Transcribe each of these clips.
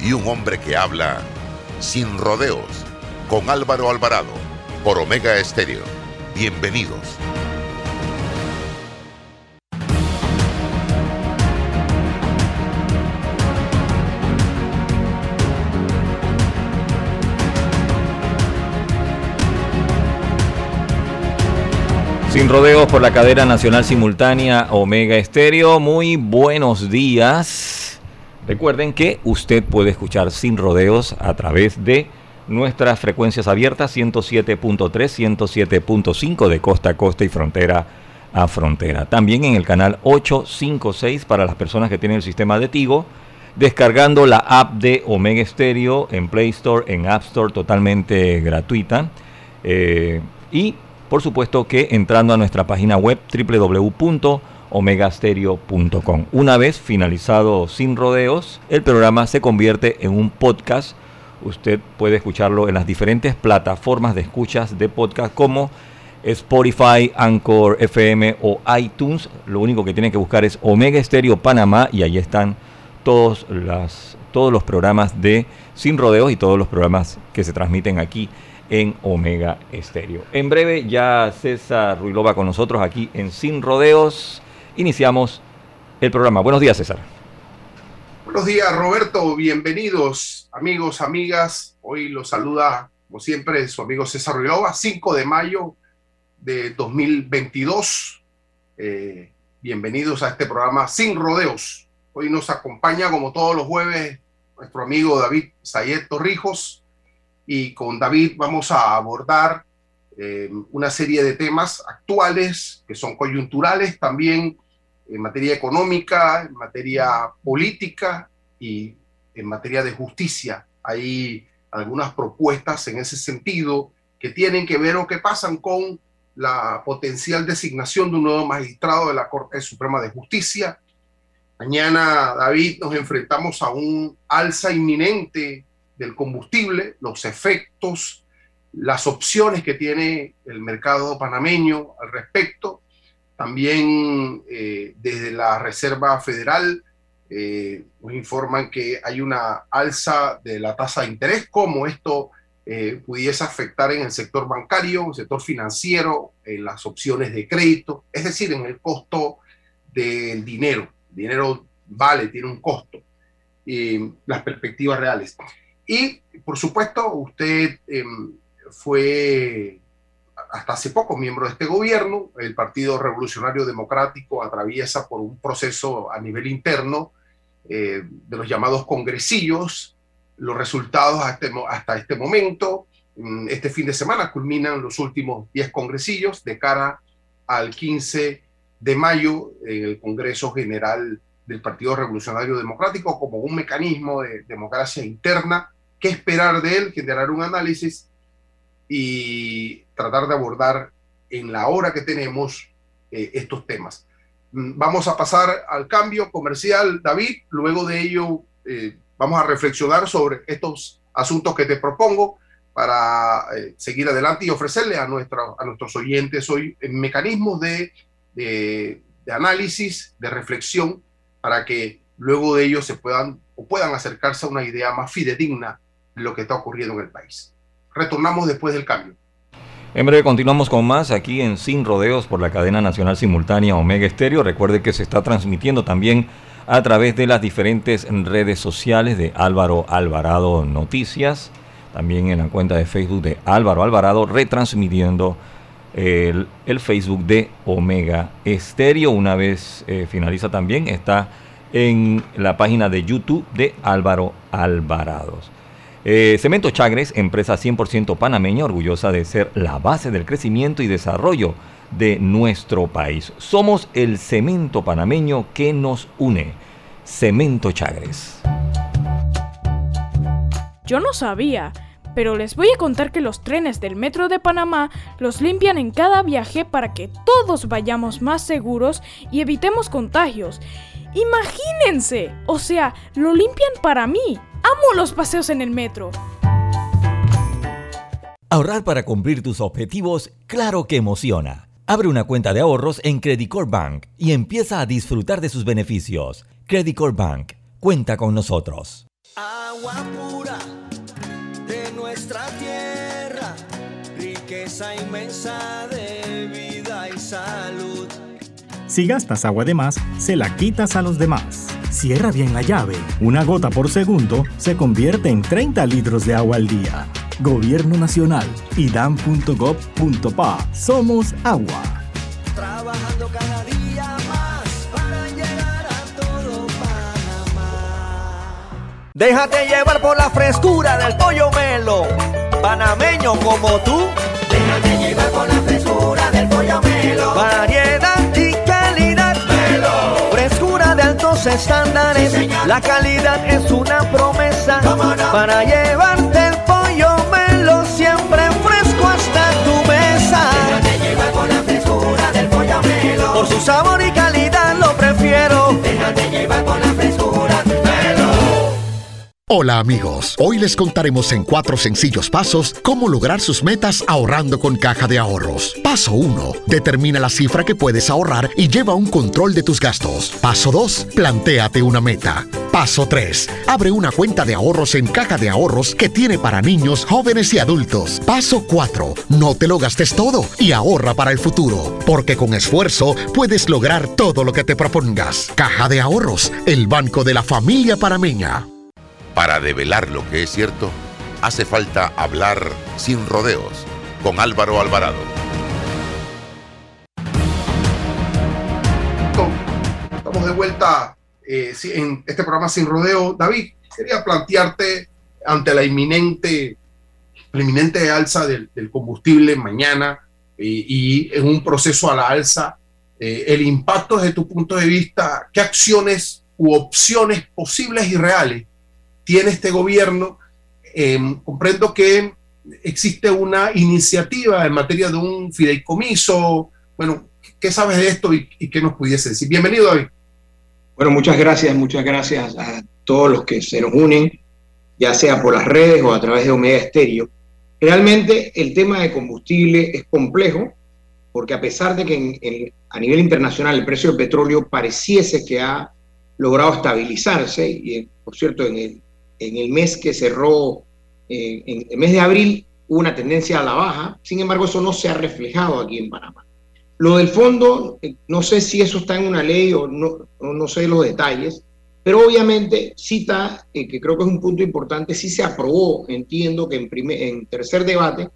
y un hombre que habla sin rodeos con Álvaro Alvarado por Omega Estéreo. Bienvenidos. Sin rodeos por la cadena nacional simultánea Omega Estéreo. Muy buenos días. Recuerden que usted puede escuchar Sin rodeos a través de nuestras frecuencias abiertas 107.3, 107.5 de costa a costa y frontera a frontera. También en el canal 856 para las personas que tienen el sistema de Tigo, descargando la app de Omega Stereo en Play Store, en App Store totalmente gratuita. Eh, y por supuesto que entrando a nuestra página web www.omegastereo.com. Una vez finalizado Sin Rodeos, el programa se convierte en un podcast. Usted puede escucharlo en las diferentes plataformas de escuchas de podcast como Spotify, Anchor, FM o iTunes. Lo único que tiene que buscar es Omega Stereo Panamá y ahí están todos, todos los programas de Sin Rodeos y todos los programas que se transmiten aquí en Omega Estéreo. En breve ya César Ruilova con nosotros aquí en Sin Rodeos. Iniciamos el programa. Buenos días, César. Buenos días, Roberto. Bienvenidos, amigos, amigas. Hoy los saluda, como siempre, su amigo César Ruilova, 5 de mayo de 2022. Eh, bienvenidos a este programa Sin Rodeos. Hoy nos acompaña, como todos los jueves, nuestro amigo David Sayet Torrijos y con David vamos a abordar eh, una serie de temas actuales que son coyunturales también en materia económica, en materia política y en materia de justicia. Hay algunas propuestas en ese sentido que tienen que ver o que pasan con la potencial designación de un nuevo magistrado de la Corte Suprema de Justicia. Mañana, David, nos enfrentamos a un alza inminente del combustible, los efectos, las opciones que tiene el mercado panameño al respecto. También eh, desde la Reserva Federal eh, nos informan que hay una alza de la tasa de interés, cómo esto eh, pudiese afectar en el sector bancario, en el sector financiero, en las opciones de crédito, es decir, en el costo del dinero. El dinero vale, tiene un costo. las perspectivas reales. Y, por supuesto, usted em, fue hasta hace poco miembro de este gobierno. El Partido Revolucionario Democrático atraviesa por un proceso a nivel interno eh, de los llamados congresillos. Los resultados hasta, hasta este momento, mm, este fin de semana, culminan los últimos 10 congresillos de cara al 15 de mayo en el Congreso General del Partido Revolucionario Democrático como un mecanismo de democracia interna qué esperar de él, generar un análisis y tratar de abordar en la hora que tenemos eh, estos temas. Mm, vamos a pasar al cambio comercial, David. Luego de ello, eh, vamos a reflexionar sobre estos asuntos que te propongo para eh, seguir adelante y ofrecerle a, a nuestros oyentes hoy mecanismos de, de, de, análisis, de reflexión, para que luego de ello se puedan o puedan acercarse a una idea más fidedigna lo que está ocurriendo en el país. Retornamos después del cambio. En breve continuamos con más aquí en Sin Rodeos por la cadena nacional simultánea Omega Estéreo. Recuerde que se está transmitiendo también a través de las diferentes redes sociales de Álvaro Alvarado Noticias, también en la cuenta de Facebook de Álvaro Alvarado, retransmitiendo el, Facebook de Omega Estéreo. Una vez eh, finaliza también, está en la página de YouTube de Álvaro Alvarados. Eh, Cemento Chagres, empresa 100% panameña, orgullosa de ser la base del crecimiento y desarrollo de nuestro país. Somos el cemento panameño que nos une. Cemento Chagres. Yo no sabía, pero les voy a contar que los trenes del Metro de Panamá los limpian en cada viaje para que todos vayamos más seguros y evitemos contagios. Imagínense, o sea, lo limpian para mí. Amo los paseos en el metro. Ahorrar para cumplir tus objetivos, claro que emociona. Abre una cuenta de ahorros en Credit Bank y empieza a disfrutar de sus beneficios. Credit Bank, cuenta con nosotros. Agua pura de nuestra tierra, riqueza inmensa de vida y salud. Si gastas agua de más, se la quitas a los demás. Cierra bien la llave. Una gota por segundo se convierte en 30 litros de agua al día. Gobierno Nacional, idam.gov.pa. Somos agua. Trabajando cada día más para llegar a todo Panamá. Déjate llevar por la frescura del pollo melo, panameño como tú. Déjate llevar por la frescura del pollo melo. Estándares. la calidad es una promesa para llevarte el pollo melo siempre fresco hasta tu mesa. Déjate llevar por la frescura del pollo melo. Por su sabor y Hola amigos, hoy les contaremos en cuatro sencillos pasos cómo lograr sus metas ahorrando con caja de ahorros. Paso 1. Determina la cifra que puedes ahorrar y lleva un control de tus gastos. Paso 2. Plantéate una meta. Paso 3. Abre una cuenta de ahorros en caja de ahorros que tiene para niños, jóvenes y adultos. Paso 4. No te lo gastes todo y ahorra para el futuro, porque con esfuerzo puedes lograr todo lo que te propongas. Caja de ahorros, el banco de la familia parameña. Para develar lo que es cierto, hace falta hablar sin rodeos con Álvaro Alvarado. Estamos de vuelta eh, en este programa Sin Rodeo. David, quería plantearte ante la inminente, alza del, combustible mañana y, y, en un proceso a la alza, eh, el impacto desde tu punto de vista, qué acciones u opciones posibles y reales tiene este gobierno. Eh, comprendo que existe una iniciativa en materia de un fideicomiso. Bueno, ¿qué sabes de esto y, qué nos pudiese decir? Bienvenido, David. Bueno, muchas gracias, muchas gracias a todos los que se nos unen, ya sea por las redes o a través de Omega Estéreo. Realmente el tema de combustible es complejo, porque a pesar de que a nivel internacional el precio del petróleo pareciese que ha logrado estabilizarse, y por cierto, en el, en el mes que cerró, eh, en el mes de abril, hubo una tendencia a la baja, sin embargo, eso no se ha reflejado aquí en Panamá. Lo del fondo, eh, no sé si eso está en una ley o no, no, sé los detalles, pero obviamente cita, eh, que creo que es un punto importante, sí se aprobó, entiendo que en, primer, en tercer debate,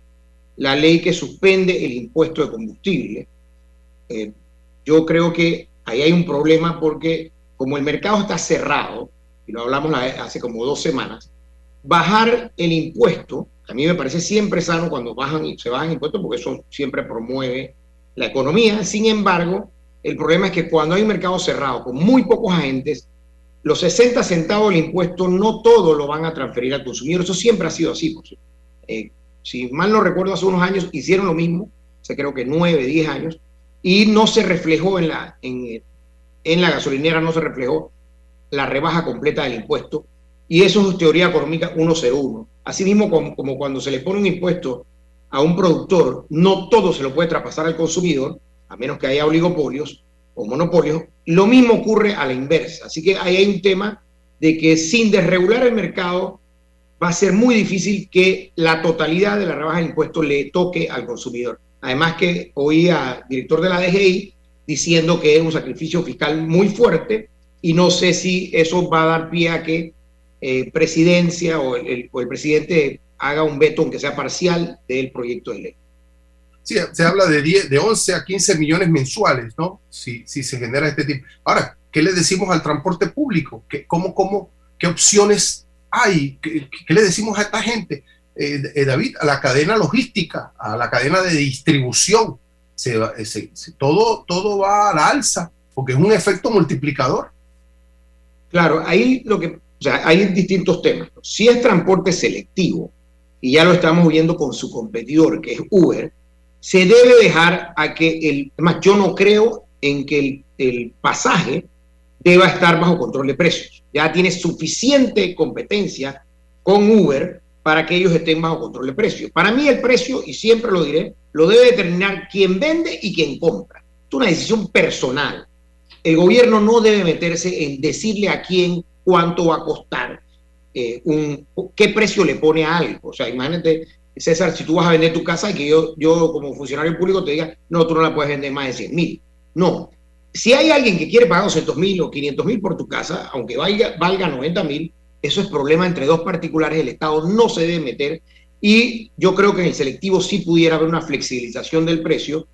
la ley que suspende el impuesto de combustible. Eh, yo creo que ahí hay un problema porque como el mercado está cerrado, y lo hablamos hace como dos semanas, bajar el impuesto, a mí me parece siempre sano cuando bajan, se bajan impuestos porque eso siempre promueve la economía. Sin embargo, el problema es que cuando hay un mercado cerrado con muy pocos agentes, los 60 centavos del impuesto no todo lo van a transferir al consumidor. Eso siempre ha sido así. Eh, si mal no recuerdo, hace unos años hicieron lo mismo, hace creo que 9, 10 años, y no se reflejó en la, en, en la gasolinera, no se reflejó la rebaja completa del impuesto. Y eso es teoría económica 101. Asimismo, como, como cuando se le pone un impuesto a un productor, no todo se lo puede traspasar al consumidor, a menos que haya oligopolios o monopolios. Lo mismo ocurre a la inversa. Así que ahí hay un tema de que sin desregular el mercado va a ser muy difícil que la totalidad de la rebaja de impuestos le toque al consumidor. Además que oí al director de la DGI diciendo que es un sacrificio fiscal muy fuerte y no sé si eso va a dar pie a que eh, presidencia o el, el, o el, presidente haga un veto, aunque sea parcial, del proyecto de ley. Sí, se habla de, 10, de 11 a 15 millones mensuales, ¿no? Si, si se genera este tipo. Ahora, ¿qué le decimos al transporte público? ¿Qué, cómo, cómo, ¿Qué opciones hay? ¿Qué, qué le decimos a esta gente? Eh, eh, David, a la cadena logística, a la cadena de distribución. Se, se, se, todo, todo va a la alza, porque es un efecto multiplicador. Claro, ahí lo que O sea, hay distintos temas. Si es transporte selectivo, y ya lo estamos viendo con su competidor, que es Uber, se debe dejar a que el, además yo no creo en que el, el pasaje deba estar bajo control de precios. Ya tiene suficiente competencia con Uber para que ellos estén bajo control de precios. Para mí el precio, y siempre lo diré, lo debe determinar quien vende y quien compra. Es una decisión personal. El gobierno no debe meterse en decirle a quién cuánto va a costar, eh, un, qué precio le pone a algo. O sea, imagínate, César, si tú vas a vender tu casa y que yo, yo como funcionario público te diga, no, tú no la puedes vender más de 100 mil. No. Si hay alguien que quiere pagar 200 mil o 500 mil por tu casa, aunque valga, valga 90 mil, eso es problema entre dos particulares. El Estado no se debe meter. Y yo creo que en el selectivo sí pudiera haber una flexibilización del precio.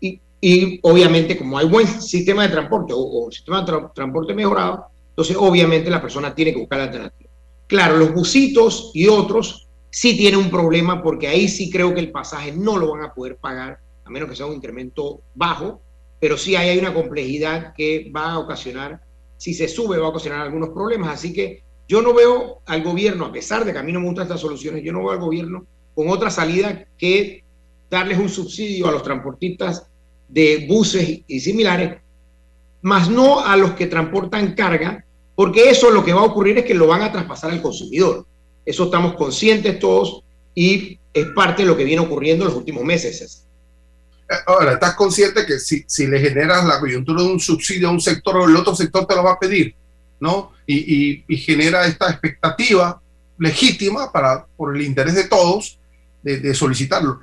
Y, y obviamente, como hay buen sistema de transporte o, sistema de tra transporte mejorado, entonces, obviamente, la persona tiene que buscar la alternativa. Claro, los busitos y otros sí tienen un problema porque ahí sí creo que el pasaje no lo van a poder pagar, a menos que sea un incremento bajo, pero sí ahí hay una complejidad que va a ocasionar, si se sube, va a ocasionar algunos problemas. Así que yo no veo al gobierno, a pesar de que a mí no me gustan estas soluciones, yo no veo al gobierno con otra salida que darles un subsidio a los transportistas de buses y similares, más no a los que transportan carga porque eso lo que va a ocurrir es que lo van a traspasar al consumidor. Eso estamos conscientes todos y es parte de lo que viene ocurriendo en los últimos meses. Eh, ahora, ¿estás consciente que si, si le generas la coyuntura de un subsidio a un sector, el otro sector te lo va a pedir, ¿no? Y, y, genera esta expectativa legítima para, por el interés de todos de, de solicitarlo.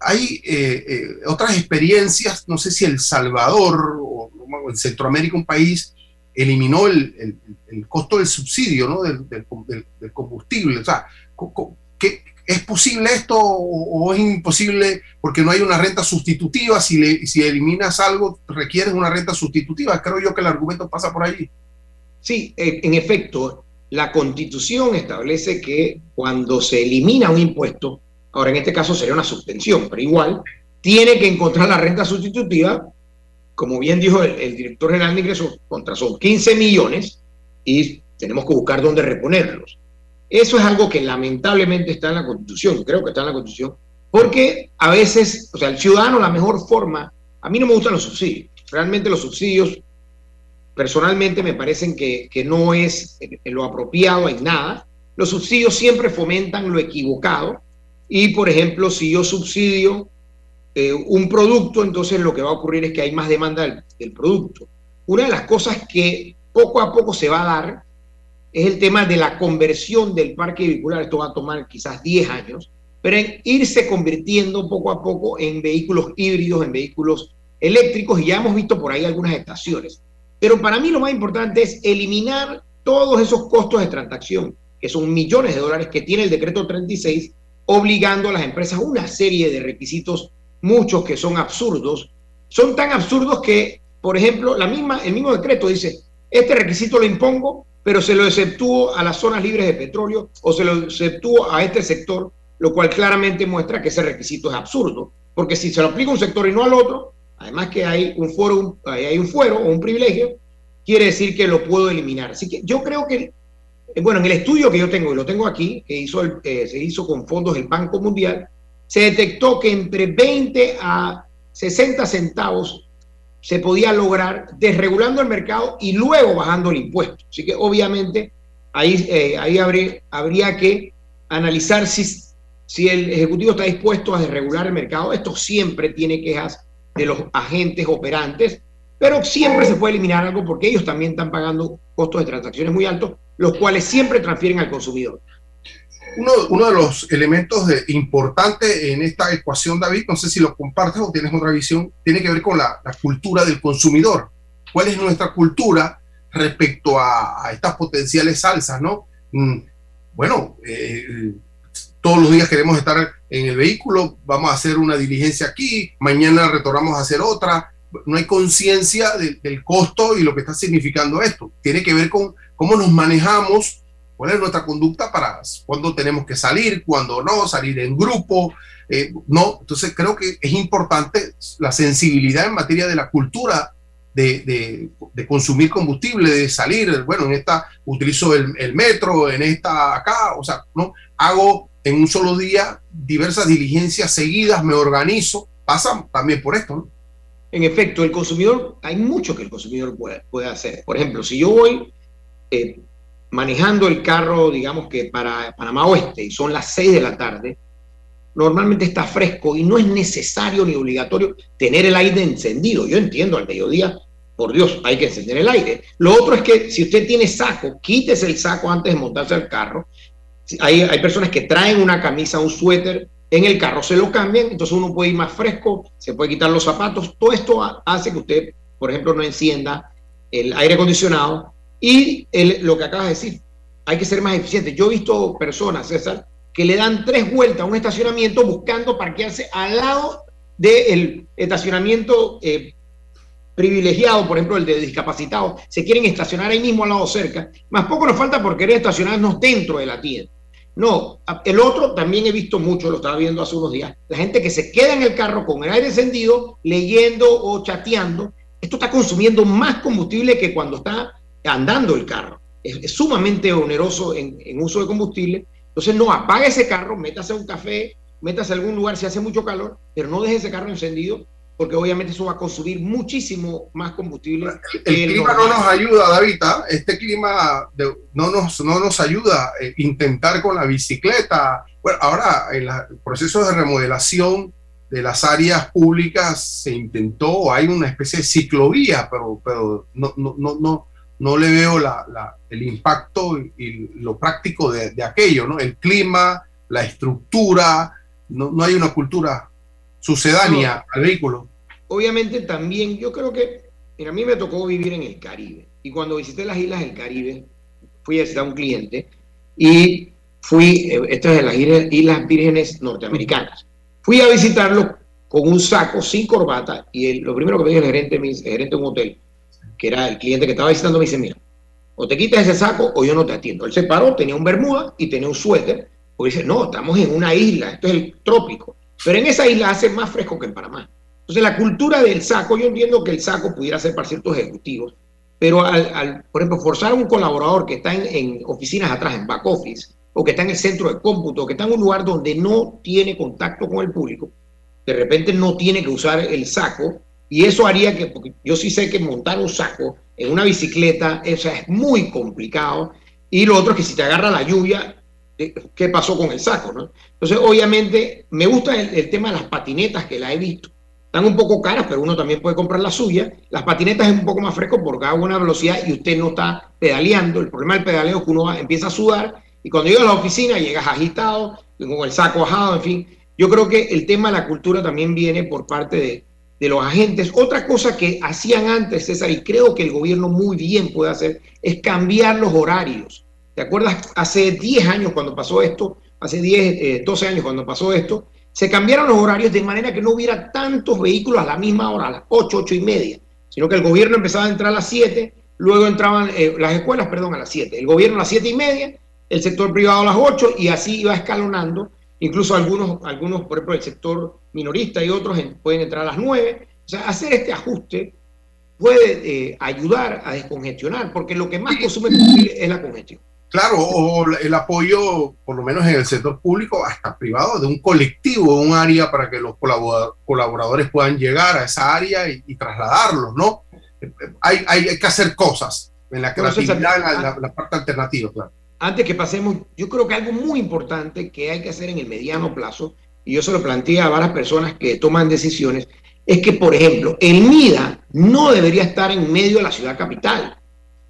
Hay eh, eh, otras experiencias, no sé si El Salvador o, o en Centroamérica, un país eliminó el, costo del subsidio ¿no? del, combustible. O sea, ¿qué, ¿es posible esto o, es imposible porque no hay una renta sustitutiva? Si, le, si eliminas algo, requieres una renta sustitutiva. Creo yo que el argumento pasa por allí. Sí, en efecto, la constitución establece que cuando se elimina un impuesto, ahora en este caso sería una suspensión, pero igual, tiene que encontrar la renta sustitutiva como bien dijo el, director general de ingresos, contra son 15 millones y tenemos que buscar dónde reponerlos. Eso es algo que lamentablemente está en la Constitución, creo que está en la Constitución, porque a veces, o sea, el ciudadano la mejor forma, a mí no me gustan los subsidios, realmente los subsidios personalmente me parecen que, que no es lo apropiado en nada. Los subsidios siempre fomentan lo equivocado y, por ejemplo, si yo subsidio eh, un producto, entonces lo que va a ocurrir es que hay más demanda del, producto. Una de las cosas que poco a poco se va a dar es el tema de la conversión del parque vehicular. Esto va a tomar quizás 10 años, pero irse convirtiendo poco a poco en vehículos híbridos, en vehículos eléctricos, y ya hemos visto por ahí algunas estaciones. Pero para mí lo más importante es eliminar todos esos costos de transacción, que son millones de dólares que tiene el decreto 36, obligando a las empresas una serie de requisitos muchos que son absurdos, son tan absurdos que, por ejemplo, la misma, el mismo decreto dice, este requisito lo impongo, pero se lo exceptúo a las zonas libres de petróleo o se lo exceptúo a este sector, lo cual claramente muestra que ese requisito es absurdo, porque si se lo aplica a un sector y no al otro, además que hay un foro, hay un fuero o un privilegio, quiere decir que lo puedo eliminar. Así que yo creo que, bueno, en el estudio que yo tengo, y lo tengo aquí, que hizo eh, se hizo con fondos del Banco Mundial, se detectó que entre 20 a 60 centavos se podía lograr desregulando el mercado y luego bajando el impuesto. Así que obviamente ahí, eh, ahí habría, habría que analizar si, si el Ejecutivo está dispuesto a desregular el mercado. Esto siempre tiene quejas de los agentes operantes, pero siempre se puede eliminar algo porque ellos también están pagando costos de transacciones muy altos, los cuales siempre transfieren al consumidor. Uno, de los elementos de, importantes en esta ecuación, David, no sé si lo compartes o tienes otra visión, tiene que ver con la, cultura del consumidor. ¿Cuál es nuestra cultura respecto a, estas potenciales salsas, no? Mm, bueno, eh, todos los días queremos estar en el vehículo, vamos a hacer una diligencia aquí, mañana retornamos a hacer otra. No hay conciencia del costo y lo que está significando esto. Tiene que ver con cómo nos manejamos cuál es nuestra conducta para cuándo tenemos que salir, cuándo no, salir en grupo, eh, no. Entonces creo que es importante la sensibilidad en materia de la cultura de, consumir combustible, de salir, bueno, en esta utilizo el, metro, en esta acá, o sea, ¿no? Hago en un solo día diversas diligencias seguidas, me organizo, pasa también por esto, ¿no? En efecto, el consumidor, hay mucho que el consumidor puede, puede hacer. Por ejemplo, si yo voy eh, manejando el carro, digamos que para Panamá Oeste, y son las 6 de la tarde, normalmente está fresco y no es necesario ni obligatorio tener el aire encendido. Yo entiendo, al mediodía, por Dios, hay que encender el aire. Lo otro es que si usted tiene saco, quítese el saco antes de montarse al carro. Hay, hay personas que traen una camisa, un suéter en el carro, se lo cambian, entonces uno puede ir más fresco, se puede quitar los zapatos. Todo esto hace que usted, por ejemplo, no encienda el aire acondicionado y lo que acabas de decir, hay que ser más eficiente. Yo he visto personas, César, que le dan tres vueltas a un estacionamiento buscando parquearse al lado del estacionamiento eh, privilegiado, por ejemplo, el de discapacitados. Se quieren estacionar ahí mismo al lado cerca. Más poco nos falta por querer estacionarnos dentro de la tienda. No, el otro también he visto mucho, lo estaba viendo hace unos días, la gente que se queda en el carro con el aire encendido, leyendo o chateando. Esto está consumiendo más combustible que cuando está andando el carro. Es, sumamente oneroso en, uso de combustible. Entonces, no apague ese carro, métase a un café, métase a algún lugar si hace mucho calor, pero no deje ese carro encendido porque obviamente eso va a consumir muchísimo más combustible. El, clima no nos ayuda, David, ¿ah? este clima no, nos, no nos ayuda a eh, intentar con la bicicleta. Bueno, ahora en el proceso de remodelación de las áreas públicas se intentó, hay una especie de ciclovía, pero, pero no, no, no, no le veo la, el impacto y, lo práctico de, aquello, ¿no? El clima, la estructura, no, no hay una cultura sucedánea al vehículo. Obviamente también, yo creo que a mí me tocó vivir en el Caribe y cuando visité las islas del Caribe, fui a visitar a un cliente y fui, eh, estas de las Islas Vírgenes Norteamericanas, fui a visitarlo con un saco sin corbata y lo primero que me dijo el gerente, el gerente de un hotel, que era el cliente que estaba visitando, me dice, mira, o te quitas ese saco o yo no te atiendo. Él se paró, tenía un bermuda y tenía un suéter, porque dice, no, estamos en una isla, esto es el trópico, pero en esa isla hace más fresco que en Panamá. Entonces la cultura del saco, yo entiendo que el saco pudiera ser para ciertos ejecutivos, pero al, por ejemplo, forzar a un colaborador que está en, en, oficinas atrás, en back office, o que está en el centro de cómputo, o que está en un lugar donde no tiene contacto con el público, de repente no tiene que usar el saco y eso haría que, porque yo sí sé que montar un saco en una bicicleta, eso es muy complicado. Y lo otro es que si te agarra la lluvia, eh, ¿qué pasó con el saco? ¿no? Entonces, obviamente, me gusta el, tema de las patinetas que la he visto. Están un poco caras, pero uno también puede comprar la suya. Las patinetas es un poco más fresco porque a buena velocidad y usted no está pedaleando. El problema del pedaleo es que uno empieza a sudar y cuando llega a la oficina llegas agitado, con el saco bajado, en fin. Yo creo que el tema de la cultura también viene por parte de, de los agentes. Otra cosa que hacían antes, César, y creo que el gobierno muy bien puede hacer, es cambiar los horarios. ¿Te acuerdas? Hace 10 años cuando pasó esto, hace 10, 12 eh, años cuando pasó esto, se cambiaron los horarios de manera que no hubiera tantos vehículos a la misma hora, a las 8, 8 y media, sino que el gobierno empezaba a entrar a las 7, luego entraban eh, las escuelas, perdón, a las 7, el gobierno a las 7 y media, el sector privado a las 8 y así iba escalonando Incluso algunos, algunos, por ejemplo, el sector minorista y otros pueden entrar a las 9. O sea, hacer este ajuste puede eh, ayudar a descongestionar, porque lo que más consume es la congestión. Claro, o el apoyo, por lo menos en el sector público, hasta privado, de un colectivo, un área para que los colaboradores puedan llegar a esa área y, trasladarlos, ¿no? Hay, hay, que hacer cosas en la creatividad, en la, la parte alternativa, claro antes que pasemos, yo creo que algo muy importante que hay que hacer en el mediano plazo, y yo se lo planteé a varias personas que toman decisiones, es que, por ejemplo, el MIDA no debería estar en medio de la ciudad capital.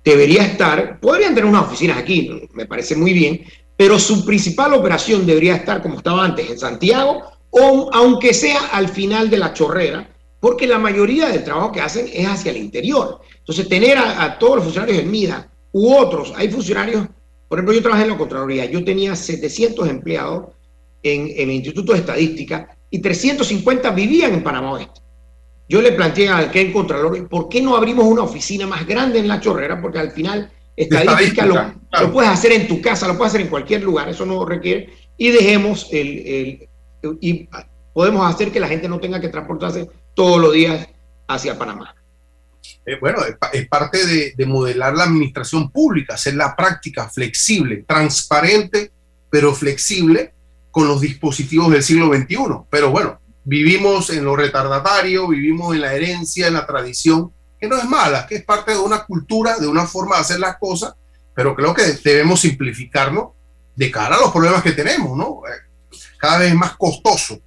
Debería estar, podrían tener unas oficinas aquí, me parece muy bien, pero su principal operación debería estar como estaba antes, en Santiago, o aunque sea al final de la chorrera, porque la mayoría del trabajo que hacen es hacia el interior. Entonces, tener a, a todos los funcionarios del MIDA u otros, hay funcionarios por ejemplo, yo trabajé en la Contraloría, yo tenía 700 empleados en, el Instituto de Estadística y 350 vivían en Panamá Oeste. Yo le planteé al que el Contralor, ¿por qué no abrimos una oficina más grande en La Chorrera? Porque al final estadística, lo, puedes hacer en tu casa, lo puedes hacer en cualquier lugar, eso no requiere, y dejemos el, y podemos hacer que la gente no tenga que transportarse todos los días hacia Panamá. Eh, bueno, es, parte de, de, modelar la administración pública, hacer la práctica flexible, transparente, pero flexible con los dispositivos del siglo XXI. Pero bueno, vivimos en lo retardatario, vivimos en la herencia, en la tradición, que no es mala, que es parte de una cultura, de una forma de hacer las cosas, pero creo que debemos simplificarlo de cara a los problemas que tenemos, ¿no? Eh, cada vez es más costoso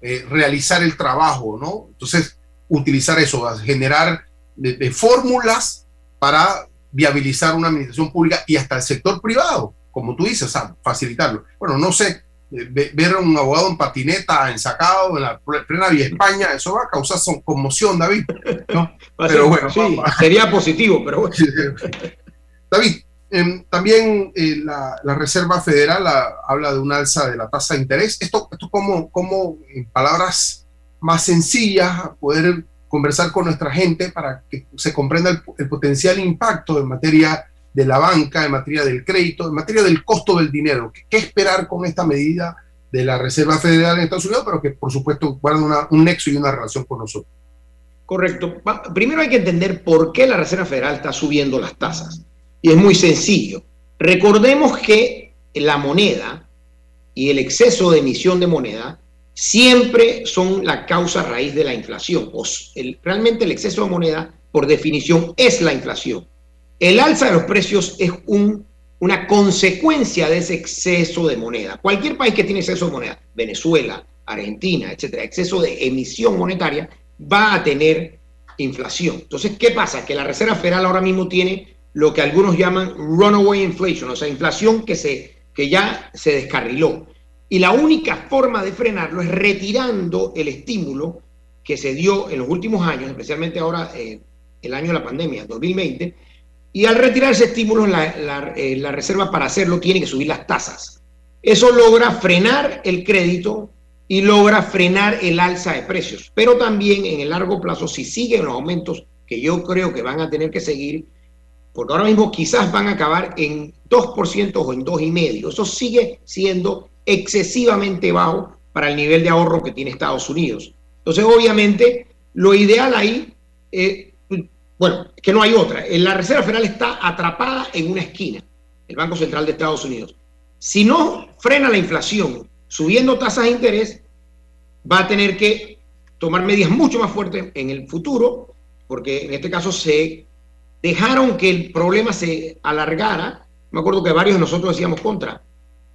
eh, realizar el trabajo, ¿no? Entonces, utilizar eso, generar de, fórmulas para viabilizar una administración pública y hasta el sector privado, como tú dices, o sea, facilitarlo. Bueno, no sé, eh, ver a un abogado en patineta ensacado en la plena vía España, eso va a causar conmoción, David. Pero bueno, sería positivo, pero bueno. David, em, también eh, la, Reserva Federal habla de un alza de la tasa de interés. Esto, esto como, como en palabras más sencillas, poder conversar con nuestra gente para que se comprenda el, potencial impacto en materia de la banca, en materia del crédito, en materia del costo del dinero. ¿Qué, esperar con esta medida de la Reserva Federal en Estados Unidos, pero que por supuesto guarda un nexo y una relación con nosotros? Correcto. Primero hay que entender por qué la Reserva Federal está subiendo las tasas. Y es muy sencillo. Recordemos que la moneda y el exceso de emisión de moneda siempre son la causa raíz de la inflación. O realmente el exceso de moneda, por definición, es la inflación. El alza de los precios es una consecuencia de ese exceso de moneda. Cualquier país que tiene exceso de moneda, Venezuela, Argentina, etcétera, exceso de emisión monetaria, va a tener inflación. Entonces, ¿qué pasa? Que la Reserva Federal ahora mismo tiene lo que algunos llaman runaway inflation, o sea, inflación que, se, que ya se descarriló. Y la única forma de frenarlo es retirando el estímulo que se dio en los últimos años, especialmente ahora eh, el año de la pandemia, 2020, y al retirar ese estímulo, la, eh, la, reserva para hacerlo tiene que subir las tasas. Eso logra frenar el crédito y logra frenar el alza de precios. Pero también en el largo plazo, si siguen los aumentos que yo creo que van a tener que seguir, porque ahora mismo quizás van a acabar en 2% o en 2,5%. Eso sigue siendo excesivamente bajo para el nivel de ahorro que tiene Estados Unidos. Entonces, obviamente, lo ideal ahí, eh, bueno, que no hay otra. La Reserva Federal está atrapada en una esquina, el Banco Central de Estados Unidos. Si no frena la inflación subiendo tasas de interés, va a tener que tomar medidas mucho más fuertes en el futuro, porque en este caso se dejaron que el problema se alargara. Me acuerdo que varios de nosotros decíamos contra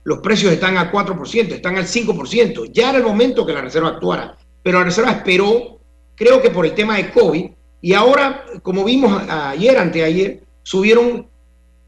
los precios están al 4%, están al 5%. Ya era el momento que la Reserva actuara, pero la Reserva esperó, creo que por el tema de COVID, y ahora, como vimos ayer, anteayer, subieron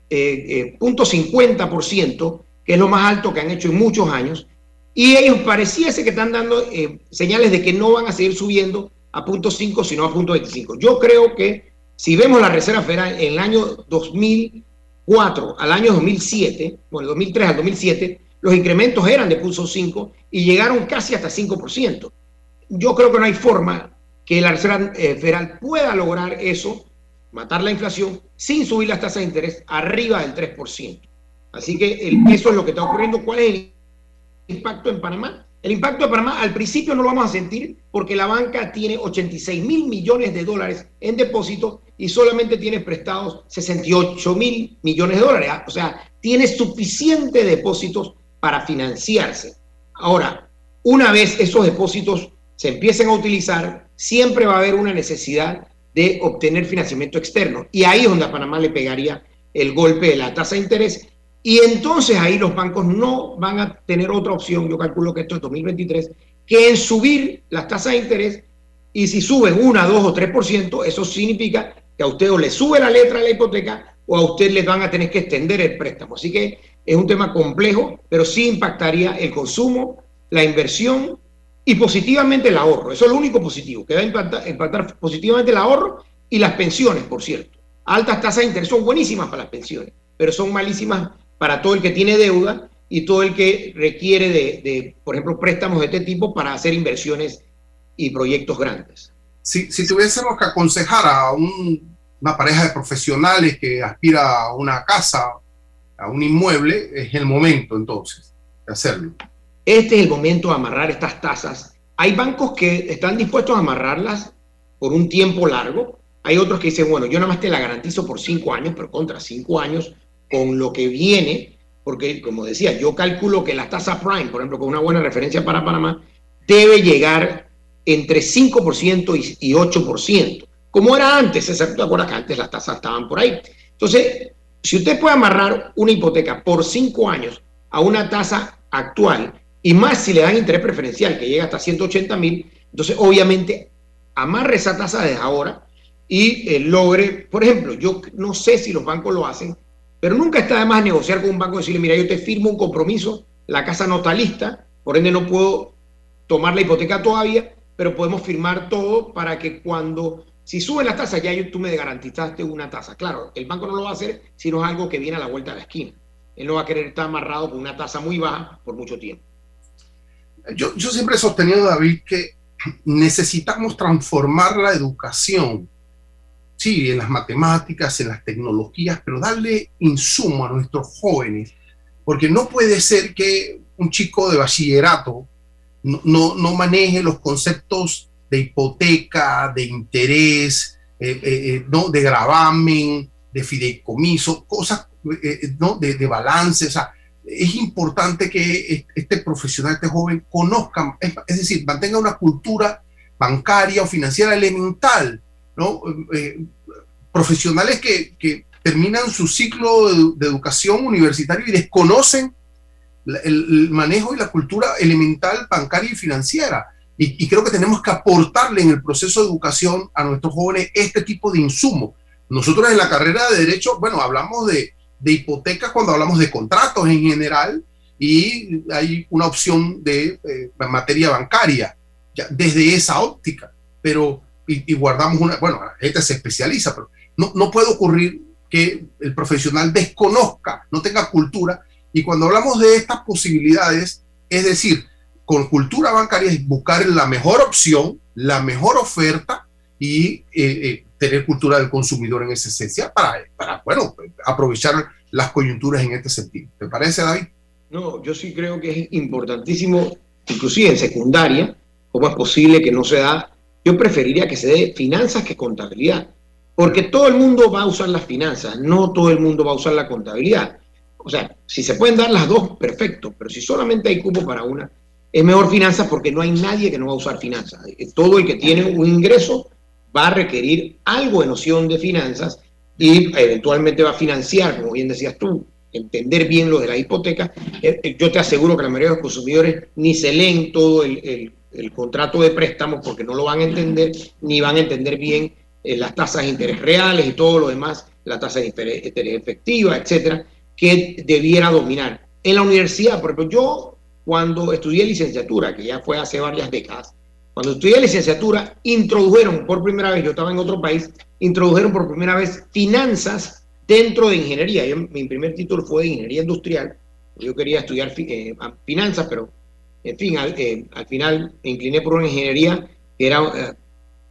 eh, eh, 0.50%, que es lo más alto que han hecho en muchos años, y ellos pareciese que están dando eh, señales de que no van a seguir subiendo a 0.5, sino a 0.25. Yo creo que si vemos la Reserva Federal en el año 2000, 4 al año 2007, bueno, 2003 al 2007, los incrementos eran de pulso 5 y llegaron casi hasta 5%. Yo creo que no hay forma que la Reserva eh, Federal pueda lograr eso, matar la inflación, sin subir las tasas de interés arriba del 3%. Así que eso es lo que está ocurriendo. ¿Cuál es el impacto en Panamá? El impacto de Panamá al principio no lo vamos a sentir porque la banca tiene 86 mil millones de dólares en depósito y solamente tiene prestados 68 mil millones de dólares. O sea, tiene suficiente depósitos para financiarse. Ahora, una vez esos depósitos se empiecen a utilizar, siempre va a haber una necesidad de obtener financiamiento externo. Y ahí es donde a Panamá le pegaría el golpe de la tasa de interés y entonces ahí los bancos no van a tener otra opción, yo calculo que esto es 2023, que en subir las tasas de interés. Y si suben 1, 2 o 3%, eso significa que a usted o le sube la letra de la hipoteca o a usted le van a tener que extender el préstamo. Así que es un tema complejo, pero sí impactaría el consumo, la inversión y positivamente el ahorro. Eso es lo único positivo, que va a impactar, positivamente el ahorro y las pensiones, por cierto. Altas tasas de interés son buenísimas para las pensiones, pero son malísimas para todo el que tiene deuda y todo el que requiere de, por ejemplo, préstamos de este tipo para hacer inversiones y proyectos grandes. Si, tuviésemos que aconsejar a una pareja de profesionales que aspira a una casa, a un inmueble, es el momento entonces de hacerlo. Este es el momento de amarrar estas tasas. Hay bancos que están dispuestos a amarrarlas por un tiempo largo, Hay otros que dicen, bueno, yo nada más te la garantizo por cinco años, pero contra cinco años, con lo que viene, porque como decía, yo calculo que la tasa prime, por ejemplo, con una buena referencia para Panamá, debe llegar entre 5% y 8%, como era antes, excepto ¿te acuerdas que antes las tasas estaban por ahí? Entonces, si usted puede amarrar una hipoteca por cinco años a una tasa actual, y más si le dan interés preferencial, que llega hasta 180 mil, entonces obviamente amarre esa tasa desde ahora y eh, logre, por ejemplo, yo no sé si los bancos lo hacen, pero nunca está de más negociar con un banco y decirle, mira, yo te firmo un compromiso, la casa no está lista, por ende no puedo tomar la hipoteca todavía, pero podemos firmar todo para que cuando, si suben las tasas, ya tú me garantizaste una tasa. Claro, el banco no lo va a hacer si no es algo que viene a la vuelta de la esquina. Él no va a querer estar amarrado con una tasa muy baja por mucho tiempo. Yo, yo siempre he sostenido, David, que necesitamos transformar la educación, sí, en las matemáticas, en las tecnologías, pero darle insumo a nuestros jóvenes, porque no puede ser que un chico de bachillerato no, no, maneje los conceptos de hipoteca, de interés, eh, eh, eh, ¿no? de gravamen, de fideicomiso, cosas ¿no? de, de balance. Es importante que este profesional, este joven, conozca, es, decir, mantenga una cultura bancaria o financiera elemental, ¿no? profesionales que, que, terminan su ciclo de, educación universitario y desconocen el, manejo y la cultura elemental bancaria y financiera. Y, creo que tenemos que aportarle en el proceso de educación a nuestros jóvenes este tipo de insumo. Nosotros en la carrera de Derecho, bueno, hablamos de, de hipotecas cuando hablamos de contratos en general y hay una opción de eh, materia bancaria desde esa óptica, pero y, guardamos una, bueno, la se especializa, pero no, no puede ocurrir que el profesional desconozca, no tenga cultura y cuando hablamos de estas posibilidades, es decir, con cultura bancaria es buscar la mejor opción, la mejor oferta y eh, eh, tener cultura del consumidor en esa esencia para, para, bueno, aprovechar las coyunturas en este sentido. ¿Te parece, David? No, yo sí creo que es importantísimo, inclusive en secundaria, cómo es posible que no se da. Yo preferiría que se dé finanzas que contabilidad, porque todo el mundo va a usar las finanzas, no todo el mundo va a usar la contabilidad. O sea, si se pueden dar las dos, perfecto, pero si solamente hay cupo para una, es mejor finanzas porque no hay nadie que no va a usar finanzas. Todo el que tiene un ingreso va a requerir algo de noción de finanzas y eventualmente va a financiar, como bien decías tú, entender bien lo de la hipoteca. Eh, eh, yo te aseguro que la mayoría de los consumidores ni se leen todo el, contrato de préstamo porque no lo van a entender, ni van a entender bien eh, las tasas de interés reales y todo lo demás, la tasa de interés, efectiva, etcétera que debiera dominar. En la universidad, por ejemplo, yo cuando estudié licenciatura, que ya fue hace varias décadas, cuando estudié licenciatura, introdujeron por primera vez, yo estaba en otro país, introdujeron por primera vez finanzas dentro de ingeniería. mi primer título fue de ingeniería industrial. Yo quería estudiar eh, finanzas, pero en fin, al, eh, al, final me incliné por una ingeniería que era eh,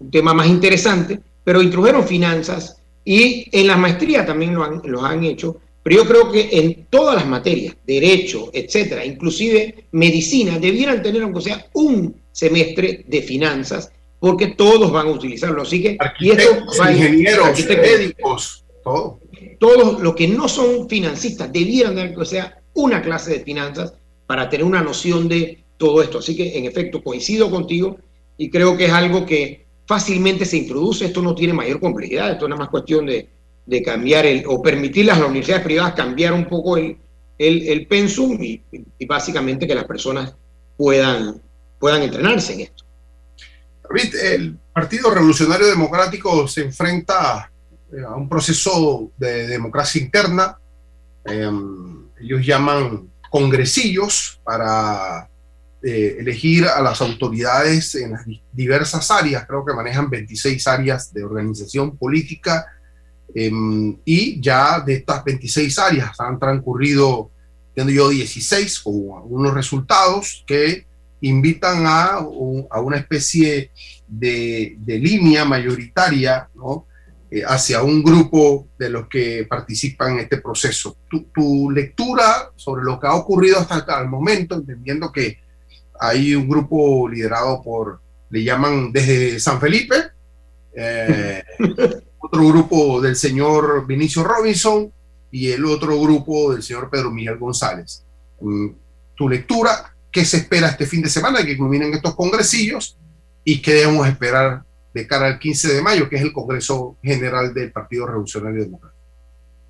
un tema más interesante, pero introdujeron finanzas y en las maestrías también lo lo han hecho pero yo creo que en todas las materias, derecho, etcétera, inclusive medicina, debieran tener, aunque sea un semestre de finanzas, porque todos van a utilizarlo. Así que, y esto ingenieros, médicos, todo. Todos los que no son financistas debieran tener, aunque sea una clase de finanzas para tener una noción de todo esto. Así que, en efecto, coincido contigo y creo que es algo que fácilmente se introduce. Esto no tiene mayor complejidad, esto es nada más cuestión de de cambiar el, o permitirle a las universidades privadas cambiar un poco el, el, pensum y, básicamente que las personas puedan, puedan entrenarse en esto. El Partido Revolucionario Democrático se enfrenta eh, a un proceso de democracia interna. Em, ellos llaman congresillos para eh, elegir a las autoridades en las diversas áreas. Creo que manejan 26 áreas de organización política y ya de estas 26 áreas han transcurrido, entiendo yo, 16 con unos resultados que invitan a, a una especie de, de, línea mayoritaria ¿no? Eh, hacia un grupo de los que participan en este proceso. Tu, tu, lectura sobre lo que ha ocurrido hasta el momento, entendiendo que hay un grupo liderado por, le llaman desde San Felipe, eh, otro grupo del señor Vinicio Robinson y el otro grupo del señor Pedro Miguel González. Mm, tu lectura, ¿qué se espera este fin de semana? Que culminen estos congresillos y qué debemos esperar de cara al 15 de mayo, que es el Congreso General del Partido Revolucionario Democrático.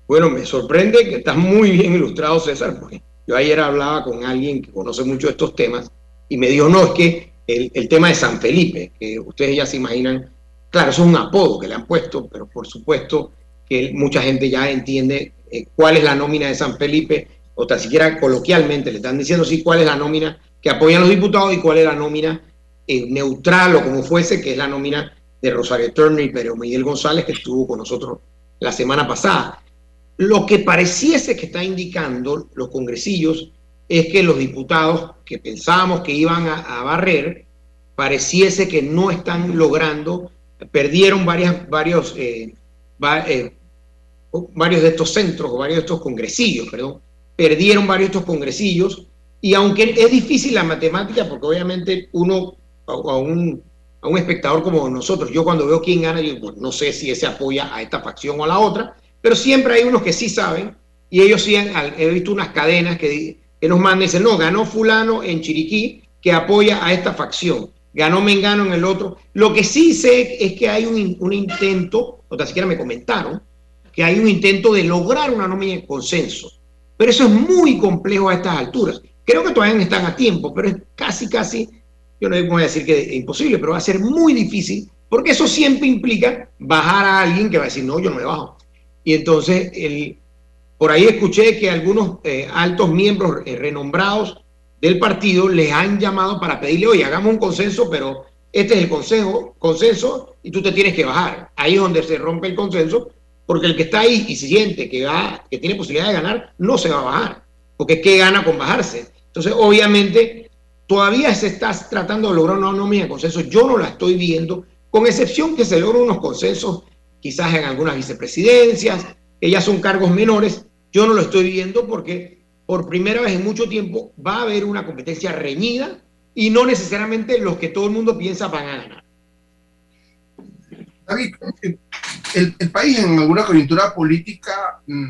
Bueno, me sorprende que estás muy bien ilustrado, César, porque yo ayer hablaba con alguien que conoce mucho estos temas y me dijo, no, es que el, el tema de San Felipe, que ustedes ya se imaginan, claro, es un apodo que le han puesto, pero por supuesto que mucha gente ya entiende eh, cuál es la nómina de San Felipe, o tan siquiera coloquialmente le están diciendo sí cuál es la nómina que apoyan los diputados y cuál es la nómina eh, neutral o como fuese, que es la nómina de Rosario Turner y Pedro Miguel González, que estuvo con nosotros la semana pasada. Lo que pareciese que está indicando los congresillos es que los diputados que pensábamos que iban a, barrer, pareciese que no están logrando, perdieron varias, varios, eh, eh, varios de estos centros o varios de estos congresillos, perdón, perdieron varios de estos congresillos y aunque es difícil la matemática, porque obviamente uno a, un, a un espectador como nosotros, yo cuando veo quién gana, yo no sé si ese apoya a esta facción o a la otra, pero siempre hay unos que sí saben y ellos sí he visto unas cadenas que, que nos mandan y dicen, no, ganó fulano en Chiriquí que apoya a esta facción, ganó Mengano en el otro. Lo que sí sé es que hay un, intento, o tan siquiera me comentaron, que hay un intento de lograr una nómina de consenso. Pero eso es muy complejo a estas alturas. Creo que todavía están a tiempo, pero es casi, casi yo no voy a decir que es imposible, pero va a ser muy difícil, porque eso siempre implica bajar a alguien que va a decir, no, yo no me bajo. Y entonces, el, por ahí escuché que algunos eh, altos miembros eh, renombrados del partido les han llamado para pedirle, oye, hagamos un consenso, pero este es el consejo, consenso y tú te tienes que bajar. Ahí es donde se rompe el consenso, porque el que está ahí y se siente que, va, que tiene posibilidad de ganar, no se va a bajar, porque ¿qué gana con bajarse? Entonces, obviamente, Todavía se está tratando de lograr una nómina de consenso. Yo no la estoy viendo, con excepción que se logren unos consensos quizás en algunas vicepresidencias, que ya son cargos menores. Yo no lo estoy viendo porque por primera vez en mucho tiempo va a haber una competencia reñida y no necesariamente los que todo el mundo piensa van a ganar. David, el, el país en alguna coyuntura política, mm,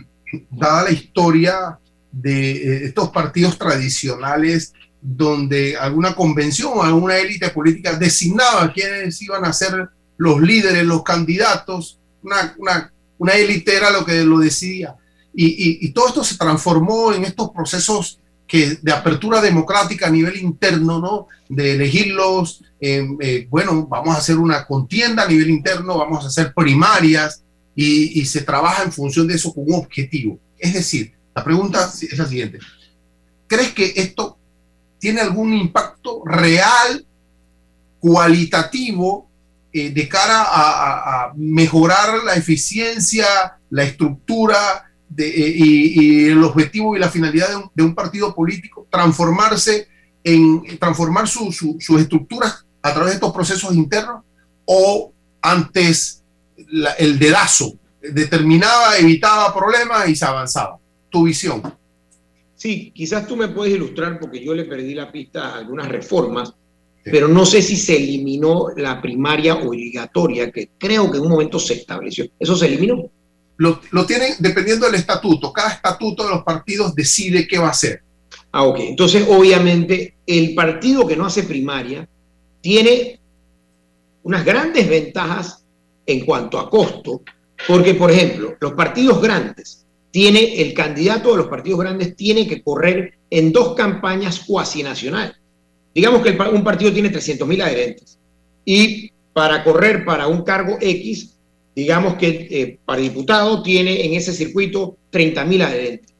dada la historia de eh, estos partidos tradicionales, donde alguna convención o alguna élite política designaba quiénes iban a ser los líderes, los candidatos, una, una, una élite era lo que lo decidía. Y, y, todo esto se transformó en estos procesos que, de apertura democrática a nivel interno, ¿no? De elegirlos, eh, bueno, vamos a hacer una contienda a nivel interno, vamos a hacer primarias y, y se trabaja en función de eso con un objetivo. Es decir, la pregunta es la siguiente. ¿Crees que esto tiene algún impacto real, cualitativo, eh, de cara a, mejorar la eficiencia, la estructura de, eh, y, el objetivo y la finalidad de un, partido político, transformarse en transformar sus estructuras a través de estos procesos internos o antes el dedazo determinaba, evitaba problemas y se avanzaba. Tu visión. Sí, quizás tú me puedes ilustrar porque yo le perdí la pista a algunas reformas, pero no sé si se eliminó la primaria obligatoria, que creo que en un momento se estableció. ¿Eso se eliminó? Lo, lo tienen dependiendo del estatuto. Cada estatuto de los partidos decide qué va a hacer. Ah, ok. Entonces, obviamente, el partido que no hace primaria tiene unas grandes ventajas en cuanto a costo, porque, por ejemplo, los partidos grandes, tiene el candidato de los partidos grandes tiene que correr en dos campañas cuasi nacionales. Digamos que un partido tiene 300 mil adherentes y para correr para un cargo X, digamos que eh, para diputado tiene en ese circuito 30 mil adherentes.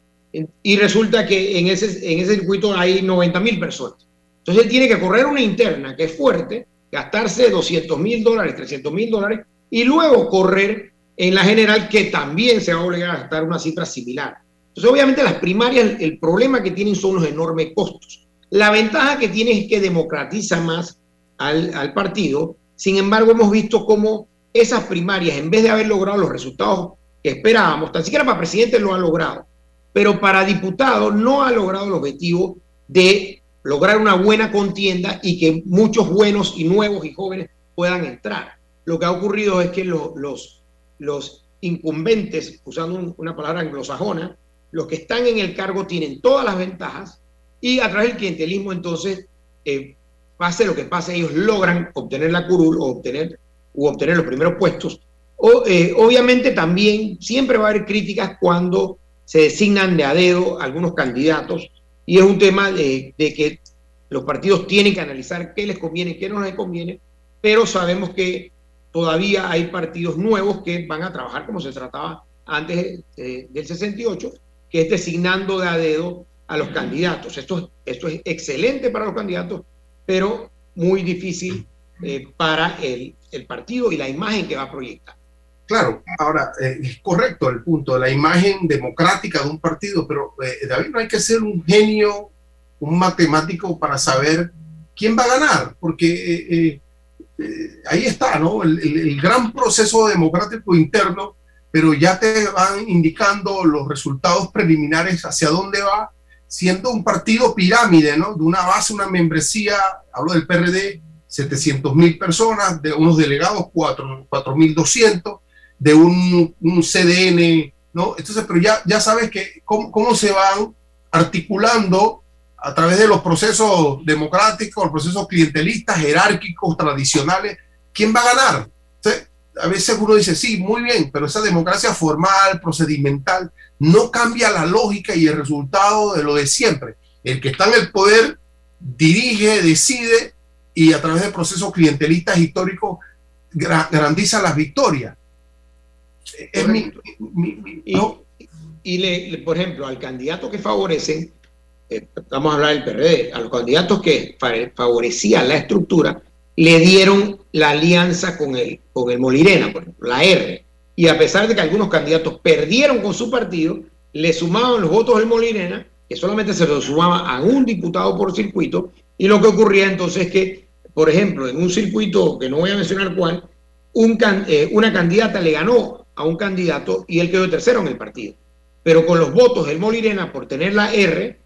Y resulta que en ese, en ese circuito hay 90 mil personas. Entonces él tiene que correr una interna que es fuerte, gastarse 200 mil dólares, 300 mil dólares y luego correr en la general que también se va a obligar a gastar una cifra similar. Entonces, obviamente las primarias, el problema que tienen son los enormes costos. La ventaja que tiene es que democratiza más al, al partido. Sin embargo, hemos visto cómo esas primarias, en vez de haber logrado los resultados que esperábamos, tan siquiera para presidente lo ha logrado, pero para diputado no ha logrado el objetivo de lograr una buena contienda y que muchos buenos y nuevos y jóvenes puedan entrar. lo que ha ocurrido es que los, los incumbentes, usando una palabra anglosajona, los que están en el cargo tienen todas las ventajas y a través del clientelismo entonces, eh, pase lo que pase, ellos logran obtener la curul o obtener, u obtener los primeros puestos. O, eh, obviamente también siempre va a haber críticas cuando se designan de a dedo algunos candidatos y es un tema de, de que los partidos tienen que analizar qué les conviene qué no les conviene, pero sabemos que todavía hay partidos nuevos que van a trabajar como se trataba antes del 68, que es designando de a dedo a los candidatos. Esto, esto es excelente para los candidatos, pero muy difícil eh, para el, el, partido y la imagen que va a proyectar. Claro, ahora eh, es correcto el punto, la imagen democrática de un partido, pero eh, David, no hay que ser un genio, un matemático para saber quién va a ganar, porque eh, ahí está, ¿no? El, gran proceso democrático interno, pero ya te van indicando los resultados preliminares hacia dónde va, siendo un partido pirámide, ¿no? De una base, una membresía, hablo del PRD, 700 mil personas, de unos delegados, 4.200, de un, un, CDN, ¿no? Entonces, pero ya, ya sabes que cómo, cómo se van articulando a través de los procesos democráticos, los procesos clientelistas, jerárquicos, tradicionales, ¿quién va a ganar? a veces uno dice, sí, muy bien, pero esa democracia formal, procedimental, no cambia la lógica y el resultado de lo de siempre. El que está en el poder dirige, decide y a través de procesos clientelistas históricos garantiza las victorias. Es mi, y, le, por ejemplo, al candidato que favorecen, eh, vamos a hablar del PRD, a los candidatos que favorecían la estructura, le dieron la alianza con el, con el Molirena, por ejemplo, la R. Y a pesar de que algunos candidatos perdieron con su partido, le sumaban los votos del Molirena, que solamente se los sumaba a un diputado por circuito, y lo que ocurría entonces es que, por ejemplo, en un circuito que no voy a mencionar cuál, eh, una candidata le ganó a un candidato y él quedó tercero en el partido. Pero con los votos del Molirena por tener la R,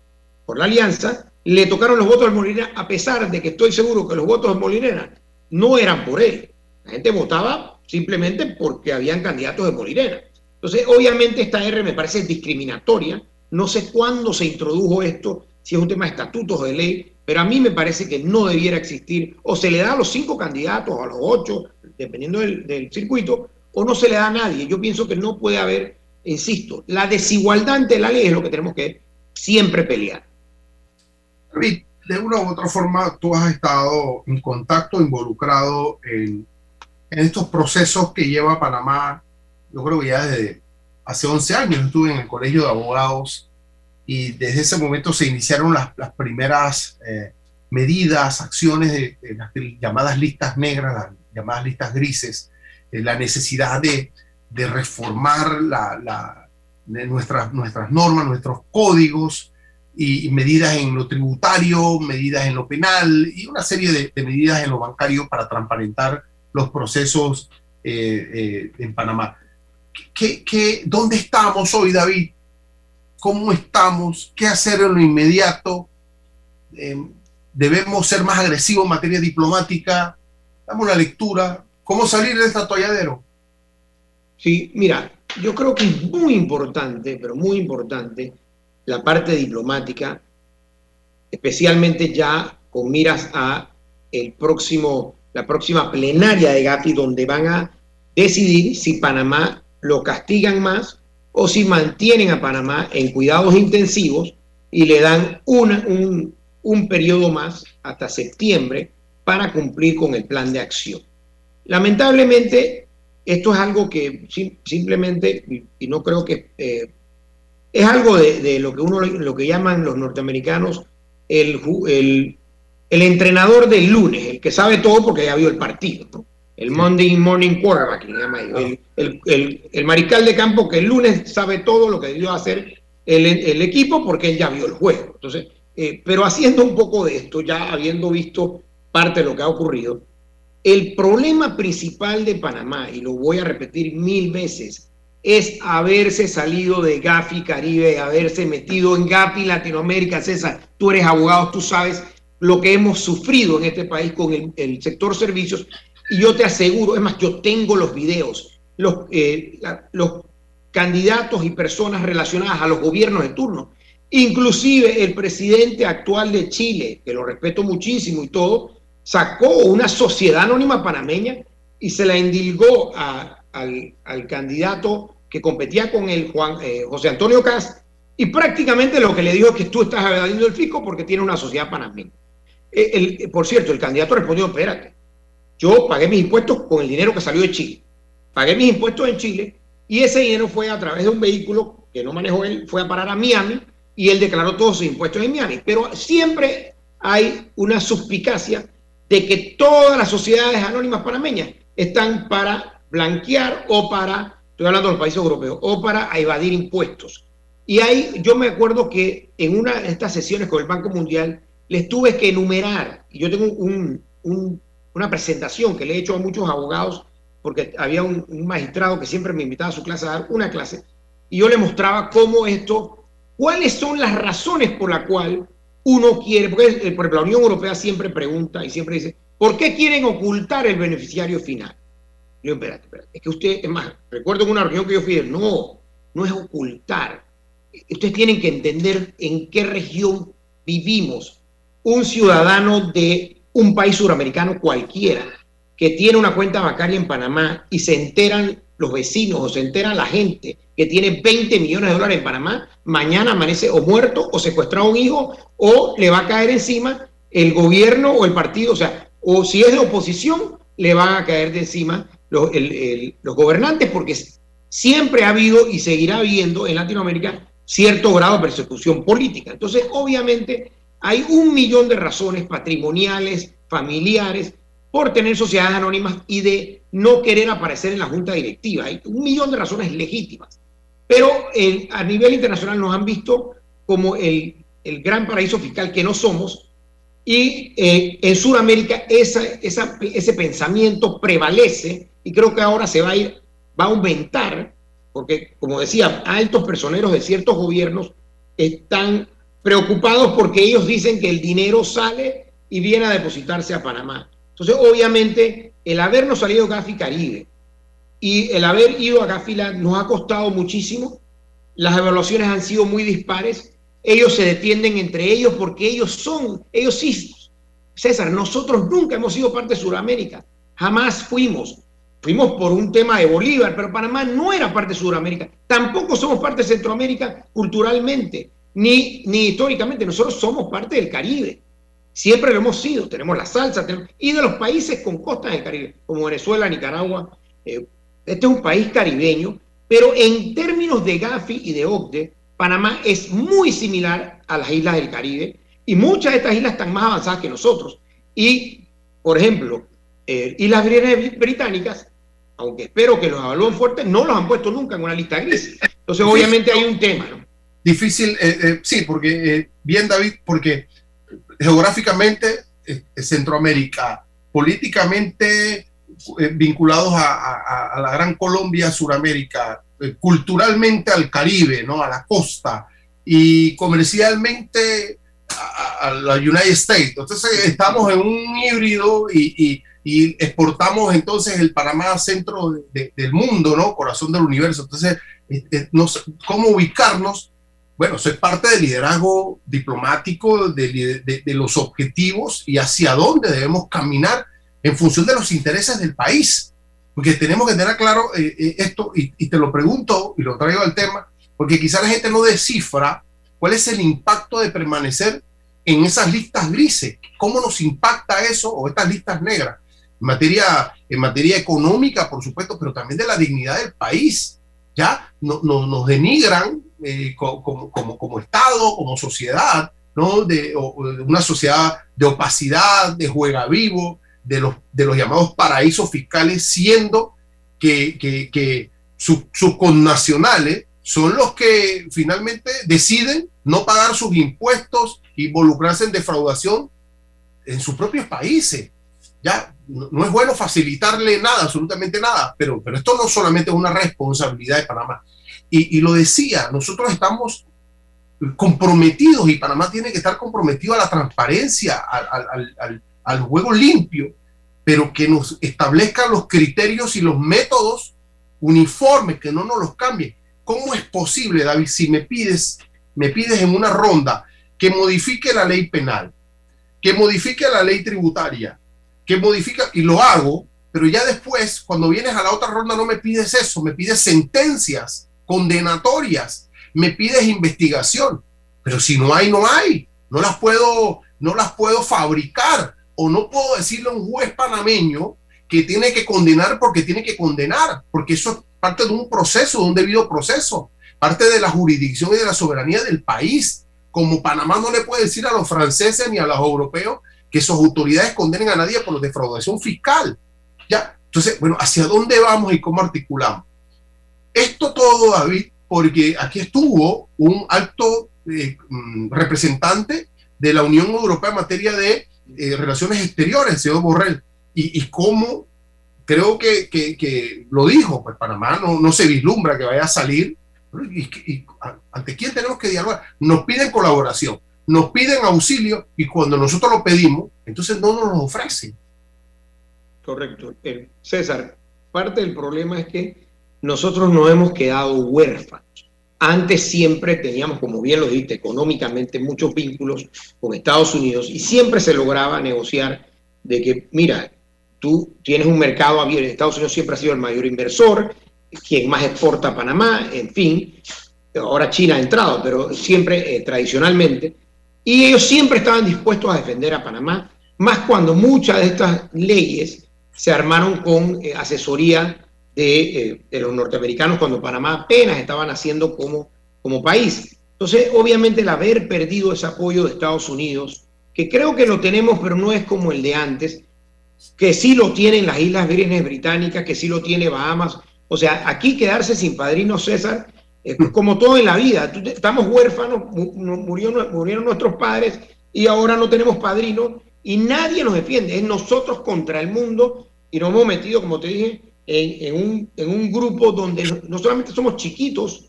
por la alianza, le tocaron los votos al Molina, a pesar de que estoy seguro que los votos de Molinera no eran por él. La gente votaba simplemente porque habían candidatos de Molinera. Entonces, obviamente esta R me parece discriminatoria. No sé cuándo se introdujo esto, si es un tema de estatutos de ley, pero a mí me parece que no debiera existir. O se le da a los cinco candidatos, o a los ocho, dependiendo del, circuito, o no se le da a nadie. Yo pienso que no puede haber, insisto, la desigualdad ante la ley es lo que tenemos que siempre pelear de una u otra forma tú has estado en contacto, involucrado en, estos procesos que lleva Panamá, yo creo que ya desde hace 11 años estuve en el Colegio de Abogados y desde ese momento se iniciaron las, primeras eh, medidas, acciones de, las llamadas listas negras, las llamadas listas grises, la necesidad de, reformar la, nuestras, nuestras normas, nuestros códigos, y, medidas en lo tributario, medidas en lo penal y una serie de, medidas en lo bancario para transparentar los procesos eh, eh, en Panamá. ¿Qué, qué, dónde estamos hoy, David? ¿Cómo estamos? ¿Qué hacer en lo inmediato? Em, ¿Debemos ser más agresivos en materia diplomática? Dame una lectura. ¿Cómo salir de este atolladero? Sí, mira, yo creo que es muy importante, pero muy importante, la parte diplomática, especialmente ya con miras a el próximo, la próxima plenaria de Gafi, donde van a decidir si Panamá lo castigan más o si mantienen a Panamá en cuidados intensivos y le dan un, un periodo más hasta septiembre para cumplir con el plan de acción. Lamentablemente, esto es algo que simplemente, y no creo que eh, es algo de, lo que uno lo que llaman los norteamericanos el, el, el, entrenador del lunes, el que sabe todo porque ya vio el partido, el Monday Morning Quarterback, el, el, el, mariscal de campo que el lunes sabe todo lo que debió hacer el, equipo porque él ya vio el juego. Entonces, eh, pero haciendo un poco de esto, ya habiendo visto parte de lo que ha ocurrido, el problema principal de Panamá, y lo voy a repetir mil veces, es haberse salido de Gafi Caribe, haberse metido en Gafi Latinoamérica. César, tú eres abogado, tú sabes lo que hemos sufrido en este país con el, sector servicios Y yo te aseguro, es más, yo tengo los videos, los, eh, los candidatos y personas relacionadas a los gobiernos de turno, inclusive el presidente actual de Chile, que lo respeto muchísimo y todo, sacó una sociedad anónima panameña y se la indilgó al, candidato que competía con el Juan, eh, José Antonio Cast y prácticamente lo que le dijo es que tú estás evadiendo el fisco porque tiene una sociedad panameña. Eh, el, por cierto, el candidato respondió, espérate, yo pagué mis impuestos con el dinero que salió de Chile. Pagué mis impuestos en Chile y ese dinero fue a través de un vehículo que no manejó él, fue a parar a Miami y él declaró todos sus impuestos en Miami. Pero siempre hay una suspicacia de que todas las sociedades anónimas panameñas están para blanquear o para, estoy hablando de los países europeos, o para evadir impuestos. Y ahí yo me acuerdo que en una de estas sesiones con el Banco Mundial les tuve que enumerar, y yo tengo una presentación que le he hecho a muchos abogados, porque había un, magistrado que siempre me invitaba a su clase a dar una clase, y yo le mostraba cómo esto, cuáles son las razones por las cuales uno quiere, porque eh, por la Unión Europea siempre pregunta y siempre dice, ¿por qué quieren ocultar el beneficiario final? Yo, espérate, espérate, es que usted, es más, recuerdo en una reunión que yo fui, no, no es ocultar. Ustedes tienen que entender en qué región vivimos. Un ciudadano de un país suramericano cualquiera que tiene una cuenta bancaria en Panamá y se enteran los vecinos o se entera la gente que tiene 20 millones de dólares en Panamá, mañana amanece o muerto o secuestrado un hijo o le va a caer encima el gobierno o el partido, o sea, o si es de oposición, le van a caer de encima los, los gobernantes porque siempre ha habido y seguirá habiendo en Latinoamérica cierto grado de persecución política. Entonces, obviamente, hay un millón de razones patrimoniales, familiares, por tener sociedades anónimas y de no querer aparecer en la junta directiva. Hay un millón de razones legítimas. Pero a nivel internacional nos han visto como el, el gran paraíso fiscal que no somos y eh, en Sudamérica esa, esa, ese pensamiento prevalece y creo que ahora se va a ir, va a aumentar, porque como decía, altos personeros de ciertos gobiernos están preocupados porque ellos dicen que el dinero sale y viene a depositarse a Panamá. Entonces, obviamente, el habernos salido Gafi Caribe y el haber ido a Gafila nos ha costado muchísimo. Las evaluaciones han sido muy dispares. Ellos se detienden entre ellos porque ellos son, ellos sí, César, nosotros nunca hemos sido parte de Sudamérica. Jamás fuimos. Fuimos por un tema de Bolívar, pero Panamá no era parte de Sudamérica. Tampoco somos parte de Centroamérica culturalmente, ni, históricamente. Nosotros somos parte del Caribe. Siempre lo hemos sido, tenemos la salsa, y de los países con costas del Caribe, como Venezuela, Nicaragua. Eh, este es un país caribeño, pero en términos de Gafi y de OCDE, Panamá es muy similar a las islas del Caribe, y muchas de estas islas están más avanzadas que nosotros. Y, por ejemplo, eh, Islas Británicas, aunque espero que los evalúen fuertes, no los han puesto nunca en una lista gris. Entonces, obviamente hay un tema, ¿no? Difícil, eh, sí, porque, bien David, porque geográficamente Centroamérica, políticamente eh, vinculados a, la Gran Colombia, Suramérica, eh, culturalmente al Caribe, ¿no? a la costa, y comercialmente a, la United States. Entonces estamos en un híbrido y, exportamos entonces el Panamá centro del mundo, ¿no? Corazón del universo. Entonces, eh, ¿cómo ubicarnos? Bueno, soy parte del liderazgo diplomático, de, los objetivos y hacia dónde debemos caminar en función de los intereses del país. Porque tenemos que tener claro eh, eh, esto, y, te lo pregunto y lo traigo al tema, porque quizá la gente no descifra cuál es el impacto de permanecer en esas listas grises, cómo nos impacta eso o estas listas negras, en materia, en materia económica, por supuesto, pero también de la dignidad del país. Ya no, nos denigran eh, como, como, como, Estado, como sociedad, ¿no? De, una sociedad de opacidad, de juega vivo, de los, de los llamados paraísos fiscales, siendo que, que, sus connacionales son los que finalmente deciden no pagar sus impuestos, involucrarse en defraudación en sus propios países. Ya no, es bueno facilitarle nada, absolutamente nada, pero, pero esto no solamente es una responsabilidad de Panamá, y, lo decía, nosotros estamos comprometidos y Panamá tiene que estar comprometido a la transparencia, al, juego limpio, pero que nos establezcan los criterios y los métodos uniformes, que no nos los cambien. ¿Cómo es posible, David, si me pides, me pides en una ronda que modifique la ley penal, que modifique la ley tributaria, que modifique, y lo hago, pero ya después, cuando vienes a la otra ronda, no me pides eso, me pides sentencias condenatorias, me pides investigación, pero si no hay, no hay, no las puedo, no las puedo fabricar o no puedo decirle a un juez panameño que tiene que condenar porque tiene que condenar, porque eso es parte de un proceso, de un debido proceso, parte de la jurisdicción y de la soberanía del país. Como Panamá no le puede decir a los franceses ni a los europeos que sus autoridades condenen a nadie por defraudación fiscal. ¿Ya? Entonces, bueno, ¿hacia dónde vamos y cómo articulamos? Esto todo, David, porque aquí estuvo un alto eh, mm, representante de la Unión Europea en materia de eh, relaciones exteriores, el señor Borrell, y, y cómo creo que, que, lo dijo, pues Panamá no, no, se vislumbra que vaya a salir. Y, ¿Ante quién tenemos que dialogar? Nos piden colaboración, nos piden auxilio y cuando nosotros lo pedimos, entonces no nos lo ofrecen. Correcto. Eh, César, parte del problema es que nosotros nos hemos quedado huérfanos. Antes siempre teníamos, como bien lo dijiste, económicamente muchos vínculos con Estados Unidos y siempre se lograba negociar de que, mira, tú tienes un mercado abierto, Estados Unidos siempre ha sido el mayor inversor, quien más exporta a Panamá, en fin, ahora China ha entrado, pero siempre eh, tradicionalmente, y ellos siempre estaban dispuestos a defender a Panamá, más cuando muchas de estas leyes se armaron con eh, asesoría eh, de, los norteamericanos cuando Panamá apenas estaban haciendo como, como país. Entonces, obviamente, el haber perdido ese apoyo de Estados Unidos, que creo que lo tenemos, pero no es como el de antes, que sí lo tienen las Islas Vírgenes Británicas, que sí lo tiene Bahamas. O sea, aquí quedarse sin padrino César, es como todo en la vida. Estamos huérfanos, murieron, murieron nuestros padres y ahora no tenemos padrino y nadie nos defiende. Es nosotros contra el mundo y nos hemos metido, como te dije, en, un, en un grupo donde no, solamente somos chiquitos,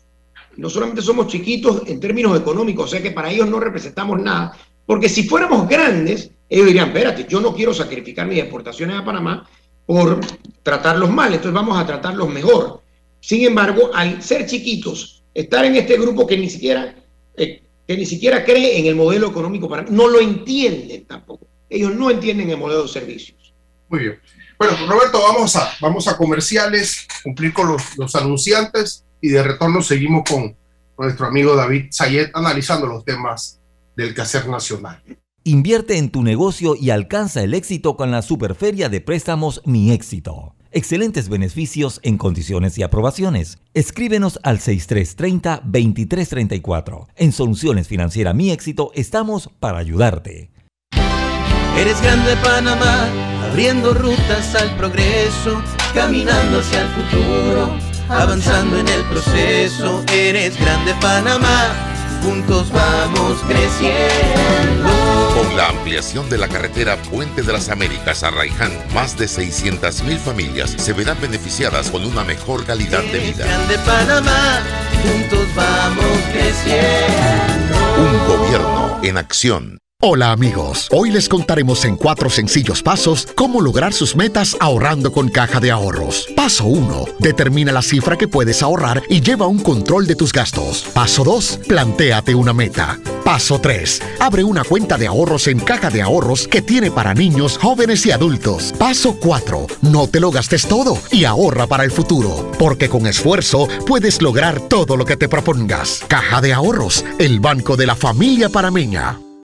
no solamente somos chiquitos en términos económicos, o sea que para ellos no representamos nada, porque si fuéramos grandes, ellos dirían, espérate, yo no quiero sacrificar mis exportaciones a Panamá por tratarlos mal, entonces vamos a tratarlos mejor. Sin embargo, al ser chiquitos, estar en este grupo que ni siquiera, eh, que ni siquiera cree en el modelo económico, para, no lo entienden tampoco. Ellos no entienden el modelo de servicios. Muy bien. Bueno, Roberto, vamos a, vamos a comerciales, cumplir con los, anunciantes y de retorno seguimos con, nuestro amigo David Sayet analizando los temas del quehacer nacional. Invierte en tu negocio y alcanza el éxito con la Superferia de Préstamos Mi Éxito. Excelentes beneficios en condiciones y aprobaciones. Escríbenos al 6330-2334. En Soluciones Financiera Mi Éxito estamos para ayudarte. Eres grande Panamá, abriendo rutas al progreso, caminando hacia el futuro, avanzando en el proceso. Eres grande Panamá, juntos vamos creciendo. Con la ampliación de la carretera Puente de las Américas a Raiján, más de 600.000 familias se verán beneficiadas con una mejor calidad de vida. Grande Panamá, juntos vamos creciendo. Un gobierno en acción. Hola amigos, hoy les contaremos en cuatro sencillos pasos cómo lograr sus metas ahorrando con caja de ahorros. Paso 1. Determina la cifra que puedes ahorrar y lleva un control de tus gastos. Paso 2. Plantéate una meta. Paso 3. Abre una cuenta de ahorros en caja de ahorros que tiene para niños, jóvenes y adultos. Paso 4. No te lo gastes todo y ahorra para el futuro, porque con esfuerzo puedes lograr todo lo que te propongas. Caja de ahorros, el banco de la familia parameña.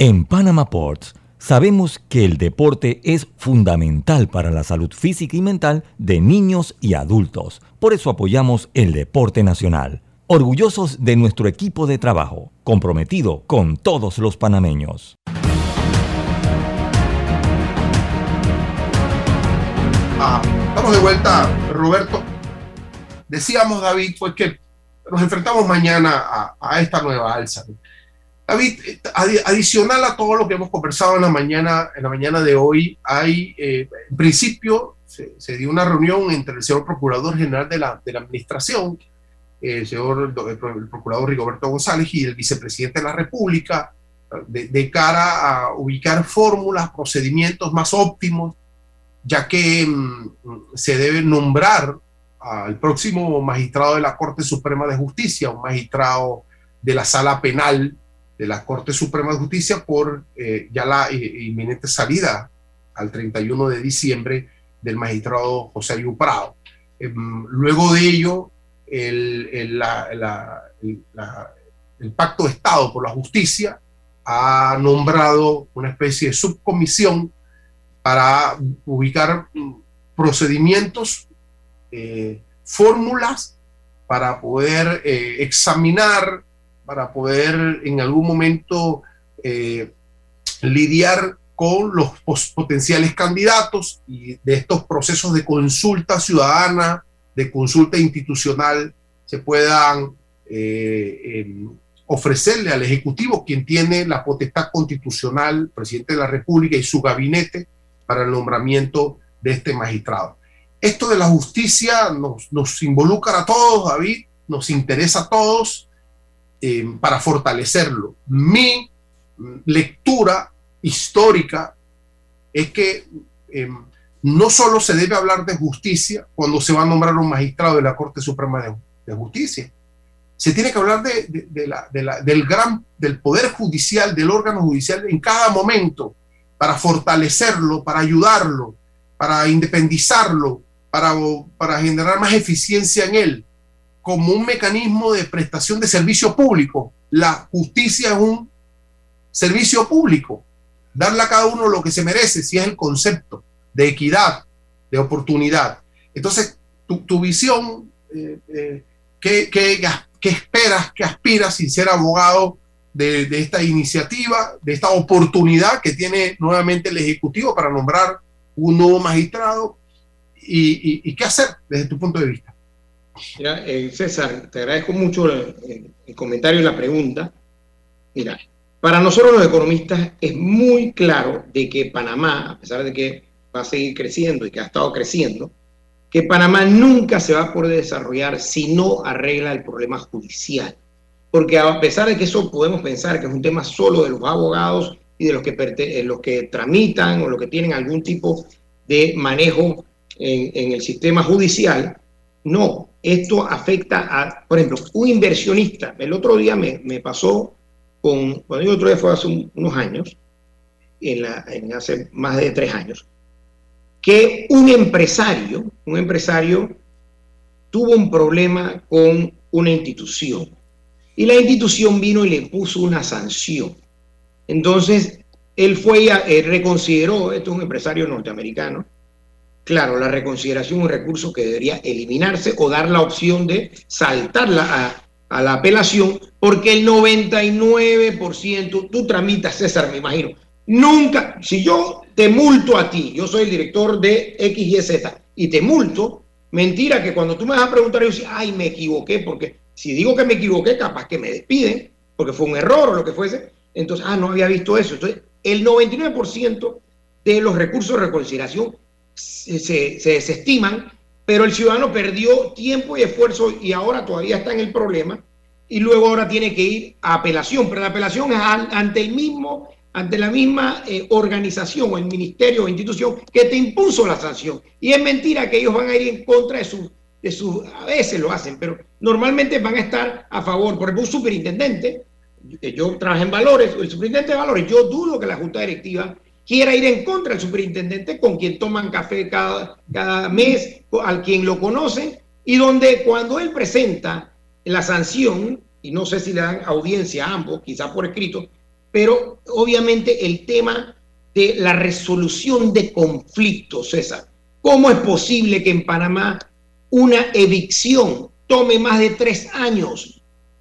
En Panama Ports sabemos que el deporte es fundamental para la salud física y mental de niños y adultos. Por eso apoyamos el deporte nacional. Orgullosos de nuestro equipo de trabajo, comprometido con todos los panameños. Ah, estamos de vuelta, Roberto. Decíamos, David, pues que nos enfrentamos mañana a, esta nueva alza. David, adicional a todo lo que hemos conversado en la mañana, en la mañana de hoy, hay, eh, en principio, se, dio una reunión entre el señor Procurador General de la, de la Administración, el señor el Procurador Rigoberto González y el Vicepresidente de la República, de, de cara a ubicar fórmulas, procedimientos más óptimos ya que mm, se debe nombrar al próximo magistrado de la Corte Suprema de Justicia, un magistrado de la Sala Penal de la Corte Suprema de Justicia por eh, ya la eh, inminente salida al 31 de diciembre del magistrado José Ayú Prado. Em, luego de ello, el, el, el Pacto de Estado por la Justicia ha nombrado una especie de subcomisión para ubicar procedimientos, eh, fórmulas para poder eh, examinar, para poder en algún momento eh, lidiar con los potenciales candidatos y de estos procesos de consulta ciudadana, de consulta institucional, se puedan em, ofrecerle al Ejecutivo, quien tiene la potestad constitucional, presidente de la República y su gabinete, para el nombramiento de este magistrado. Esto de la justicia nos involucra a todos, David, nos interesa a todos eh, para fortalecerlo. Mi lectura histórica es que eh, no solo se debe hablar de justicia cuando se va a nombrar un magistrado de la Corte Suprema de, Justicia, se tiene que hablar de, de, la, del gran, del poder judicial, del órgano judicial en cada momento, para fortalecerlo, para ayudarlo, para independizarlo, para, para generar más eficiencia en él, como un mecanismo de prestación de servicio público. La justicia es un servicio público, darle a cada uno lo que se merece, si es el concepto de equidad, de oportunidad. Entonces, tu, visión, eh, eh, ¿qué, esperas, qué aspiras sin ser abogado de, esta iniciativa, de esta oportunidad que tiene nuevamente el Ejecutivo para nombrar un nuevo magistrado y, qué hacer desde tu punto de vista. Mira, eh, César, te agradezco mucho el, comentario y la pregunta. Mira, para nosotros los economistas es muy claro de que Panamá, a pesar de que va a seguir creciendo y que ha estado creciendo, que Panamá nunca se va a poder desarrollar si no arregla el problema judicial porque a pesar de que eso podemos pensar que es un tema solo de los abogados y de los que, eh, los que tramitan o los que tienen algún tipo de manejo en, el sistema judicial, no, esto afecta a, por ejemplo, un inversionista. El otro día me, pasó con, cuando yo otro día fue hace unos años, en, hace más de tres años, que un empresario, un empresario tuvo un problema con una institución y la institución vino y le puso una sanción. Entonces, él fue y reconsideró, esto es un empresario norteamericano, claro, la reconsideración es un recurso que debería eliminarse o dar la opción de saltarla a, la apelación, porque el 99%, tú tramitas, César, me imagino, nunca, si yo te multo a ti, yo soy el director de X, Y, te multo, mentira que cuando tú me vas a preguntar, yo digo, ay, me equivoqué, porque si digo que me equivoqué, capaz que me despiden, porque fue un error o lo que fuese. Entonces, ah, no había visto eso. Entonces, el 99% de los recursos de reconciliación se, se, desestiman, pero el ciudadano perdió tiempo y esfuerzo y ahora todavía está en el problema y luego ahora tiene que ir a apelación, pero la apelación es ante el mismo, ante la misma eh, organización o el ministerio o institución que te impuso la sanción. Y es mentira que ellos van a ir en contra de su de sus, a veces lo hacen, pero normalmente van a estar a favor. Por ejemplo, un superintendente, yo trabajé en valores, el superintendente de valores, yo dudo que la junta directiva quiera ir en contra del superintendente con quien toman café cada, cada mes, al quien lo conoce, y donde cuando él presenta la sanción, y no sé si le dan audiencia a ambos, quizá por escrito, pero obviamente el tema de la resolución de conflictos, César. ¿Cómo es posible que en Panamá una evicción tome más de tres años.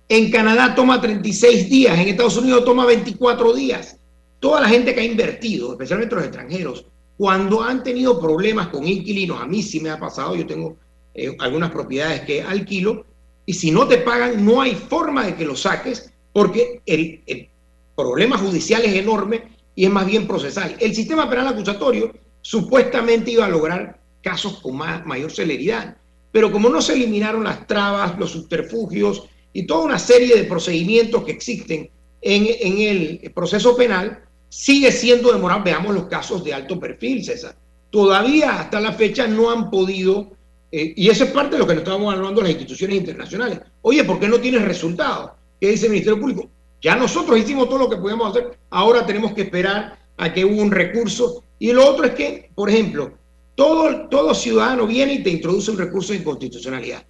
En Canadá toma 36 días, en Estados Unidos toma 24 días. Toda la gente que ha invertido, especialmente los extranjeros, cuando han tenido problemas con inquilinos, a mí sí me ha pasado, yo tengo eh, algunas propiedades que alquilo, y si no te pagan, no hay forma de que lo saques, porque el, problema judicial es enorme y es más bien procesal. El sistema penal acusatorio supuestamente iba a lograr casos con más, mayor celeridad, pero como no se eliminaron las trabas, los subterfugios y toda una serie de procedimientos que existen en, en el proceso penal, sigue siendo demorado. Veamos los casos de alto perfil, César. Todavía hasta la fecha no han podido, eh, y eso es parte de lo que nos estábamos hablando las instituciones internacionales. Oye, ¿por qué no tienes resultados? ¿Qué dice el Ministerio Público? Ya nosotros hicimos todo lo que podíamos hacer, ahora tenemos que esperar a que hubo un recurso. Y lo otro es que, por ejemplo, todo, todo ciudadano viene y te introduce un recurso de inconstitucionalidad.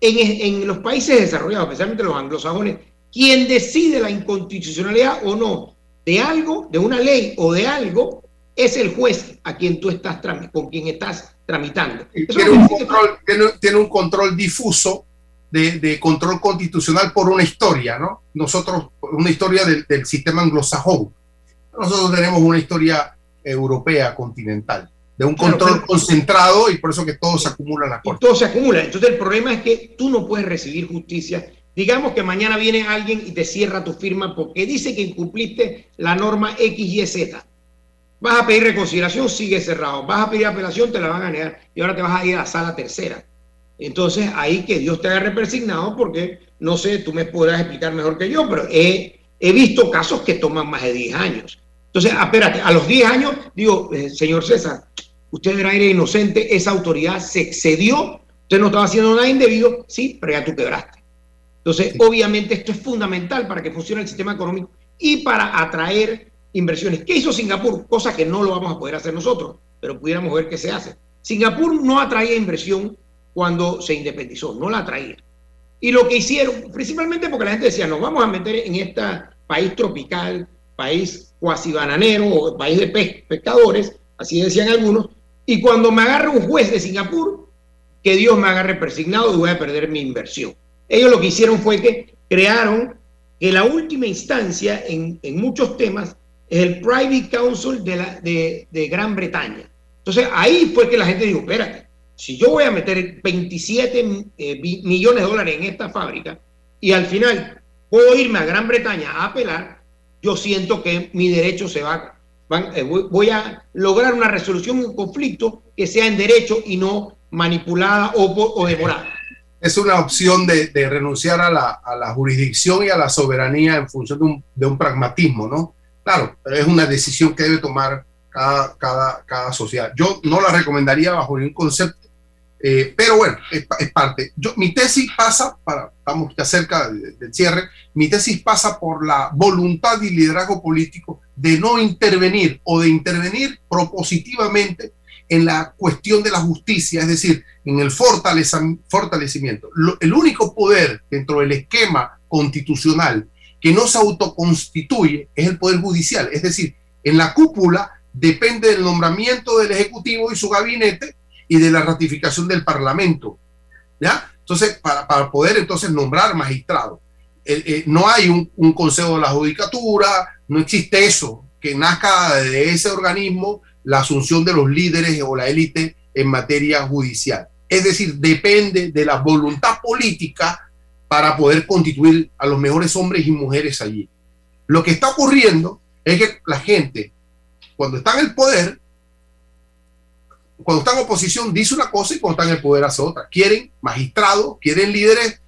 En, en los países desarrollados, especialmente los anglosajones, quien decide la inconstitucionalidad o no de algo, de una ley o de algo, es el juez a quien tú estás con quien estás tramitando. Tiene un, control, tiene, un, control, difuso de, de, control constitucional por una historia, ¿no? Nosotros, una historia del, del sistema anglosajón. Nosotros tenemos una historia europea continental, de un control concentrado y por eso que todo se acumula en la corte. Todo se acumula. Entonces el problema es que tú no puedes recibir justicia Digamos que mañana viene alguien y te cierra tu firma porque dice que incumpliste la norma X, Y, Z. Vas a pedir reconsideración, sigue cerrado. Vas a pedir apelación, te la van a negar. Y ahora te vas a ir a la sala tercera. Entonces, ahí que Dios te haya repersignado porque, no sé, tú me podrás explicar mejor que yo, pero he, he visto casos que toman más de 10 años. Entonces, espérate, a los 10 años, digo, eh, señor César, usted era inocente, esa autoridad se excedió, usted no estaba haciendo nada indebido, sí, pero ya tú quebraste. Entonces, obviamente esto es fundamental para que funcione el sistema económico y para atraer inversiones. ¿Qué hizo Singapur? Cosa que no lo vamos a poder hacer nosotros, pero pudiéramos ver qué se hace. Singapur no atraía inversión cuando se independizó, no la atraía. Y lo que hicieron, principalmente porque la gente decía, nos vamos a meter en este país tropical, país cuasi bananero o país de pescadores, así decían algunos, y cuando me agarre un juez de Singapur, que Dios me agarre persignado y voy a perder mi inversión. Ellos lo que hicieron fue que crearon que la última instancia en, muchos temas es el Private Council de, Gran Bretaña. Entonces ahí fue que la gente dijo, espérate, si yo voy a meter 27 eh, millones de dólares en esta fábrica y al final puedo irme a Gran Bretaña a apelar, yo siento que mi derecho se va, eh, voy a lograr una resolución de un conflicto que sea en derecho y no manipulada o, o demorada es una opción de, renunciar a la, jurisdicción y a la soberanía en función de un, de un, pragmatismo, ¿no? Claro, es una decisión que debe tomar cada, cada, cada sociedad. Yo no la recomendaría bajo ningún concepto, eh, pero bueno, es, parte. Yo, mi tesis pasa, para, estamos ya cerca del cierre, mi tesis pasa por la voluntad y liderazgo político de no intervenir o de intervenir propositivamente en la cuestión de la justicia, es decir, en el fortalecimiento. el único poder dentro del esquema constitucional que no se autoconstituye es el poder judicial, es decir, en la cúpula depende del nombramiento del Ejecutivo y su gabinete y de la ratificación del Parlamento. ¿Ya? Entonces, para, poder entonces nombrar magistrados. Eh, no hay un, un, consejo de la judicatura, no existe eso, que nazca de ese organismo la asunción de los líderes o la élite en materia judicial. Es decir, depende de la voluntad política para poder constituir a los mejores hombres y mujeres allí. Lo que está ocurriendo es que la gente, cuando está en el poder, cuando está en oposición, dice una cosa y cuando está en el poder hace otra. Quieren magistrados, quieren líderes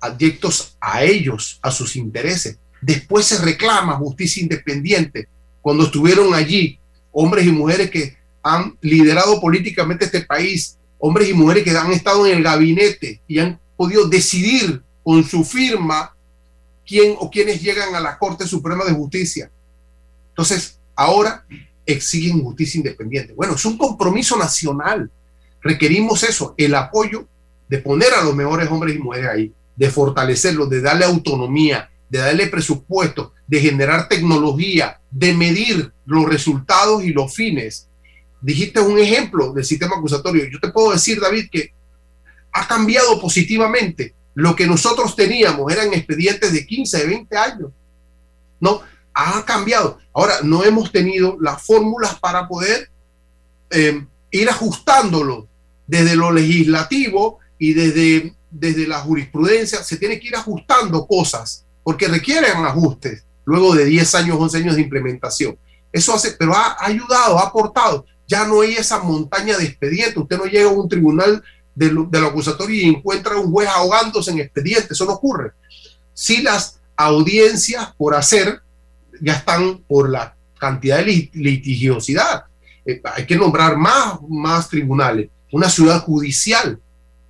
adyectos a ellos, a sus intereses. Después se reclama justicia independiente. Cuando estuvieron allí hombres y mujeres que han liderado políticamente este país, hombres y mujeres que han estado en el gabinete y han podido decidir con su firma quién o quiénes llegan a la Corte Suprema de Justicia. Entonces, ahora exigen justicia independiente. Bueno, es un compromiso nacional. Requerimos eso, el apoyo de poner a los mejores hombres y mujeres ahí, de fortalecerlos, de darle autonomía, de darle presupuesto, de generar tecnología, de medir los resultados y los fines. Dijiste un ejemplo del sistema acusatorio. Yo te puedo decir, David, que ha cambiado positivamente. Lo que nosotros teníamos eran expedientes de 15, de 20 años. No, ha cambiado. Ahora, no hemos tenido las fórmulas para poder eh, ir ajustándolo desde lo legislativo y desde, desde la jurisprudencia, se tiene que ir ajustando cosas, porque requieren ajustes luego de 10 años, 11 años de implementación. Eso hace, pero ha ayudado, ha aportado. Ya no hay esa montaña de expedientes. Usted no llega a un tribunal de lo, acusatorio y encuentra a un juez ahogándose en expedientes. Eso no ocurre. Si las audiencias por hacer ya están por la cantidad de litigiosidad. Eh, hay que nombrar más, más tribunales, una ciudad judicial.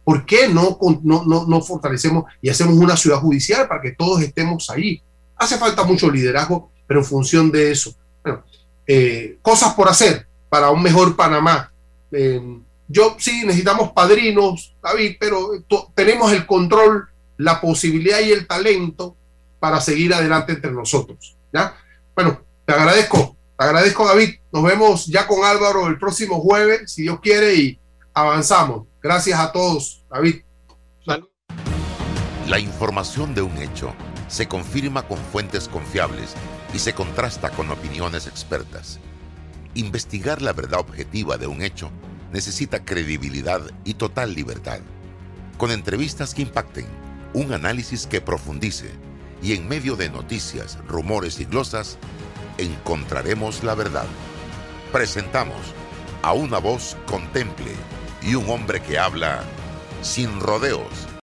¿Por qué no, no, no, no fortalecemos y hacemos una ciudad judicial para que todos estemos ahí? Hace falta mucho liderazgo, pero en función de eso. Bueno, eh, cosas por hacer para un mejor Panamá. Eh, yo sí necesitamos padrinos, David, pero tenemos el control, la posibilidad y el talento para seguir adelante entre nosotros. ¿ya? Bueno, te agradezco, te agradezco, David. Nos vemos ya con Álvaro el próximo jueves, si Dios quiere, y avanzamos. Gracias a todos, David. La información de un hecho se confirma con fuentes confiables y se contrasta con opiniones expertas. Investigar la verdad objetiva de un hecho necesita credibilidad y total libertad. Con entrevistas que impacten, un análisis que profundice y en medio de noticias, rumores y glosas, encontraremos la verdad. Presentamos a una voz contemple y un hombre que habla sin rodeos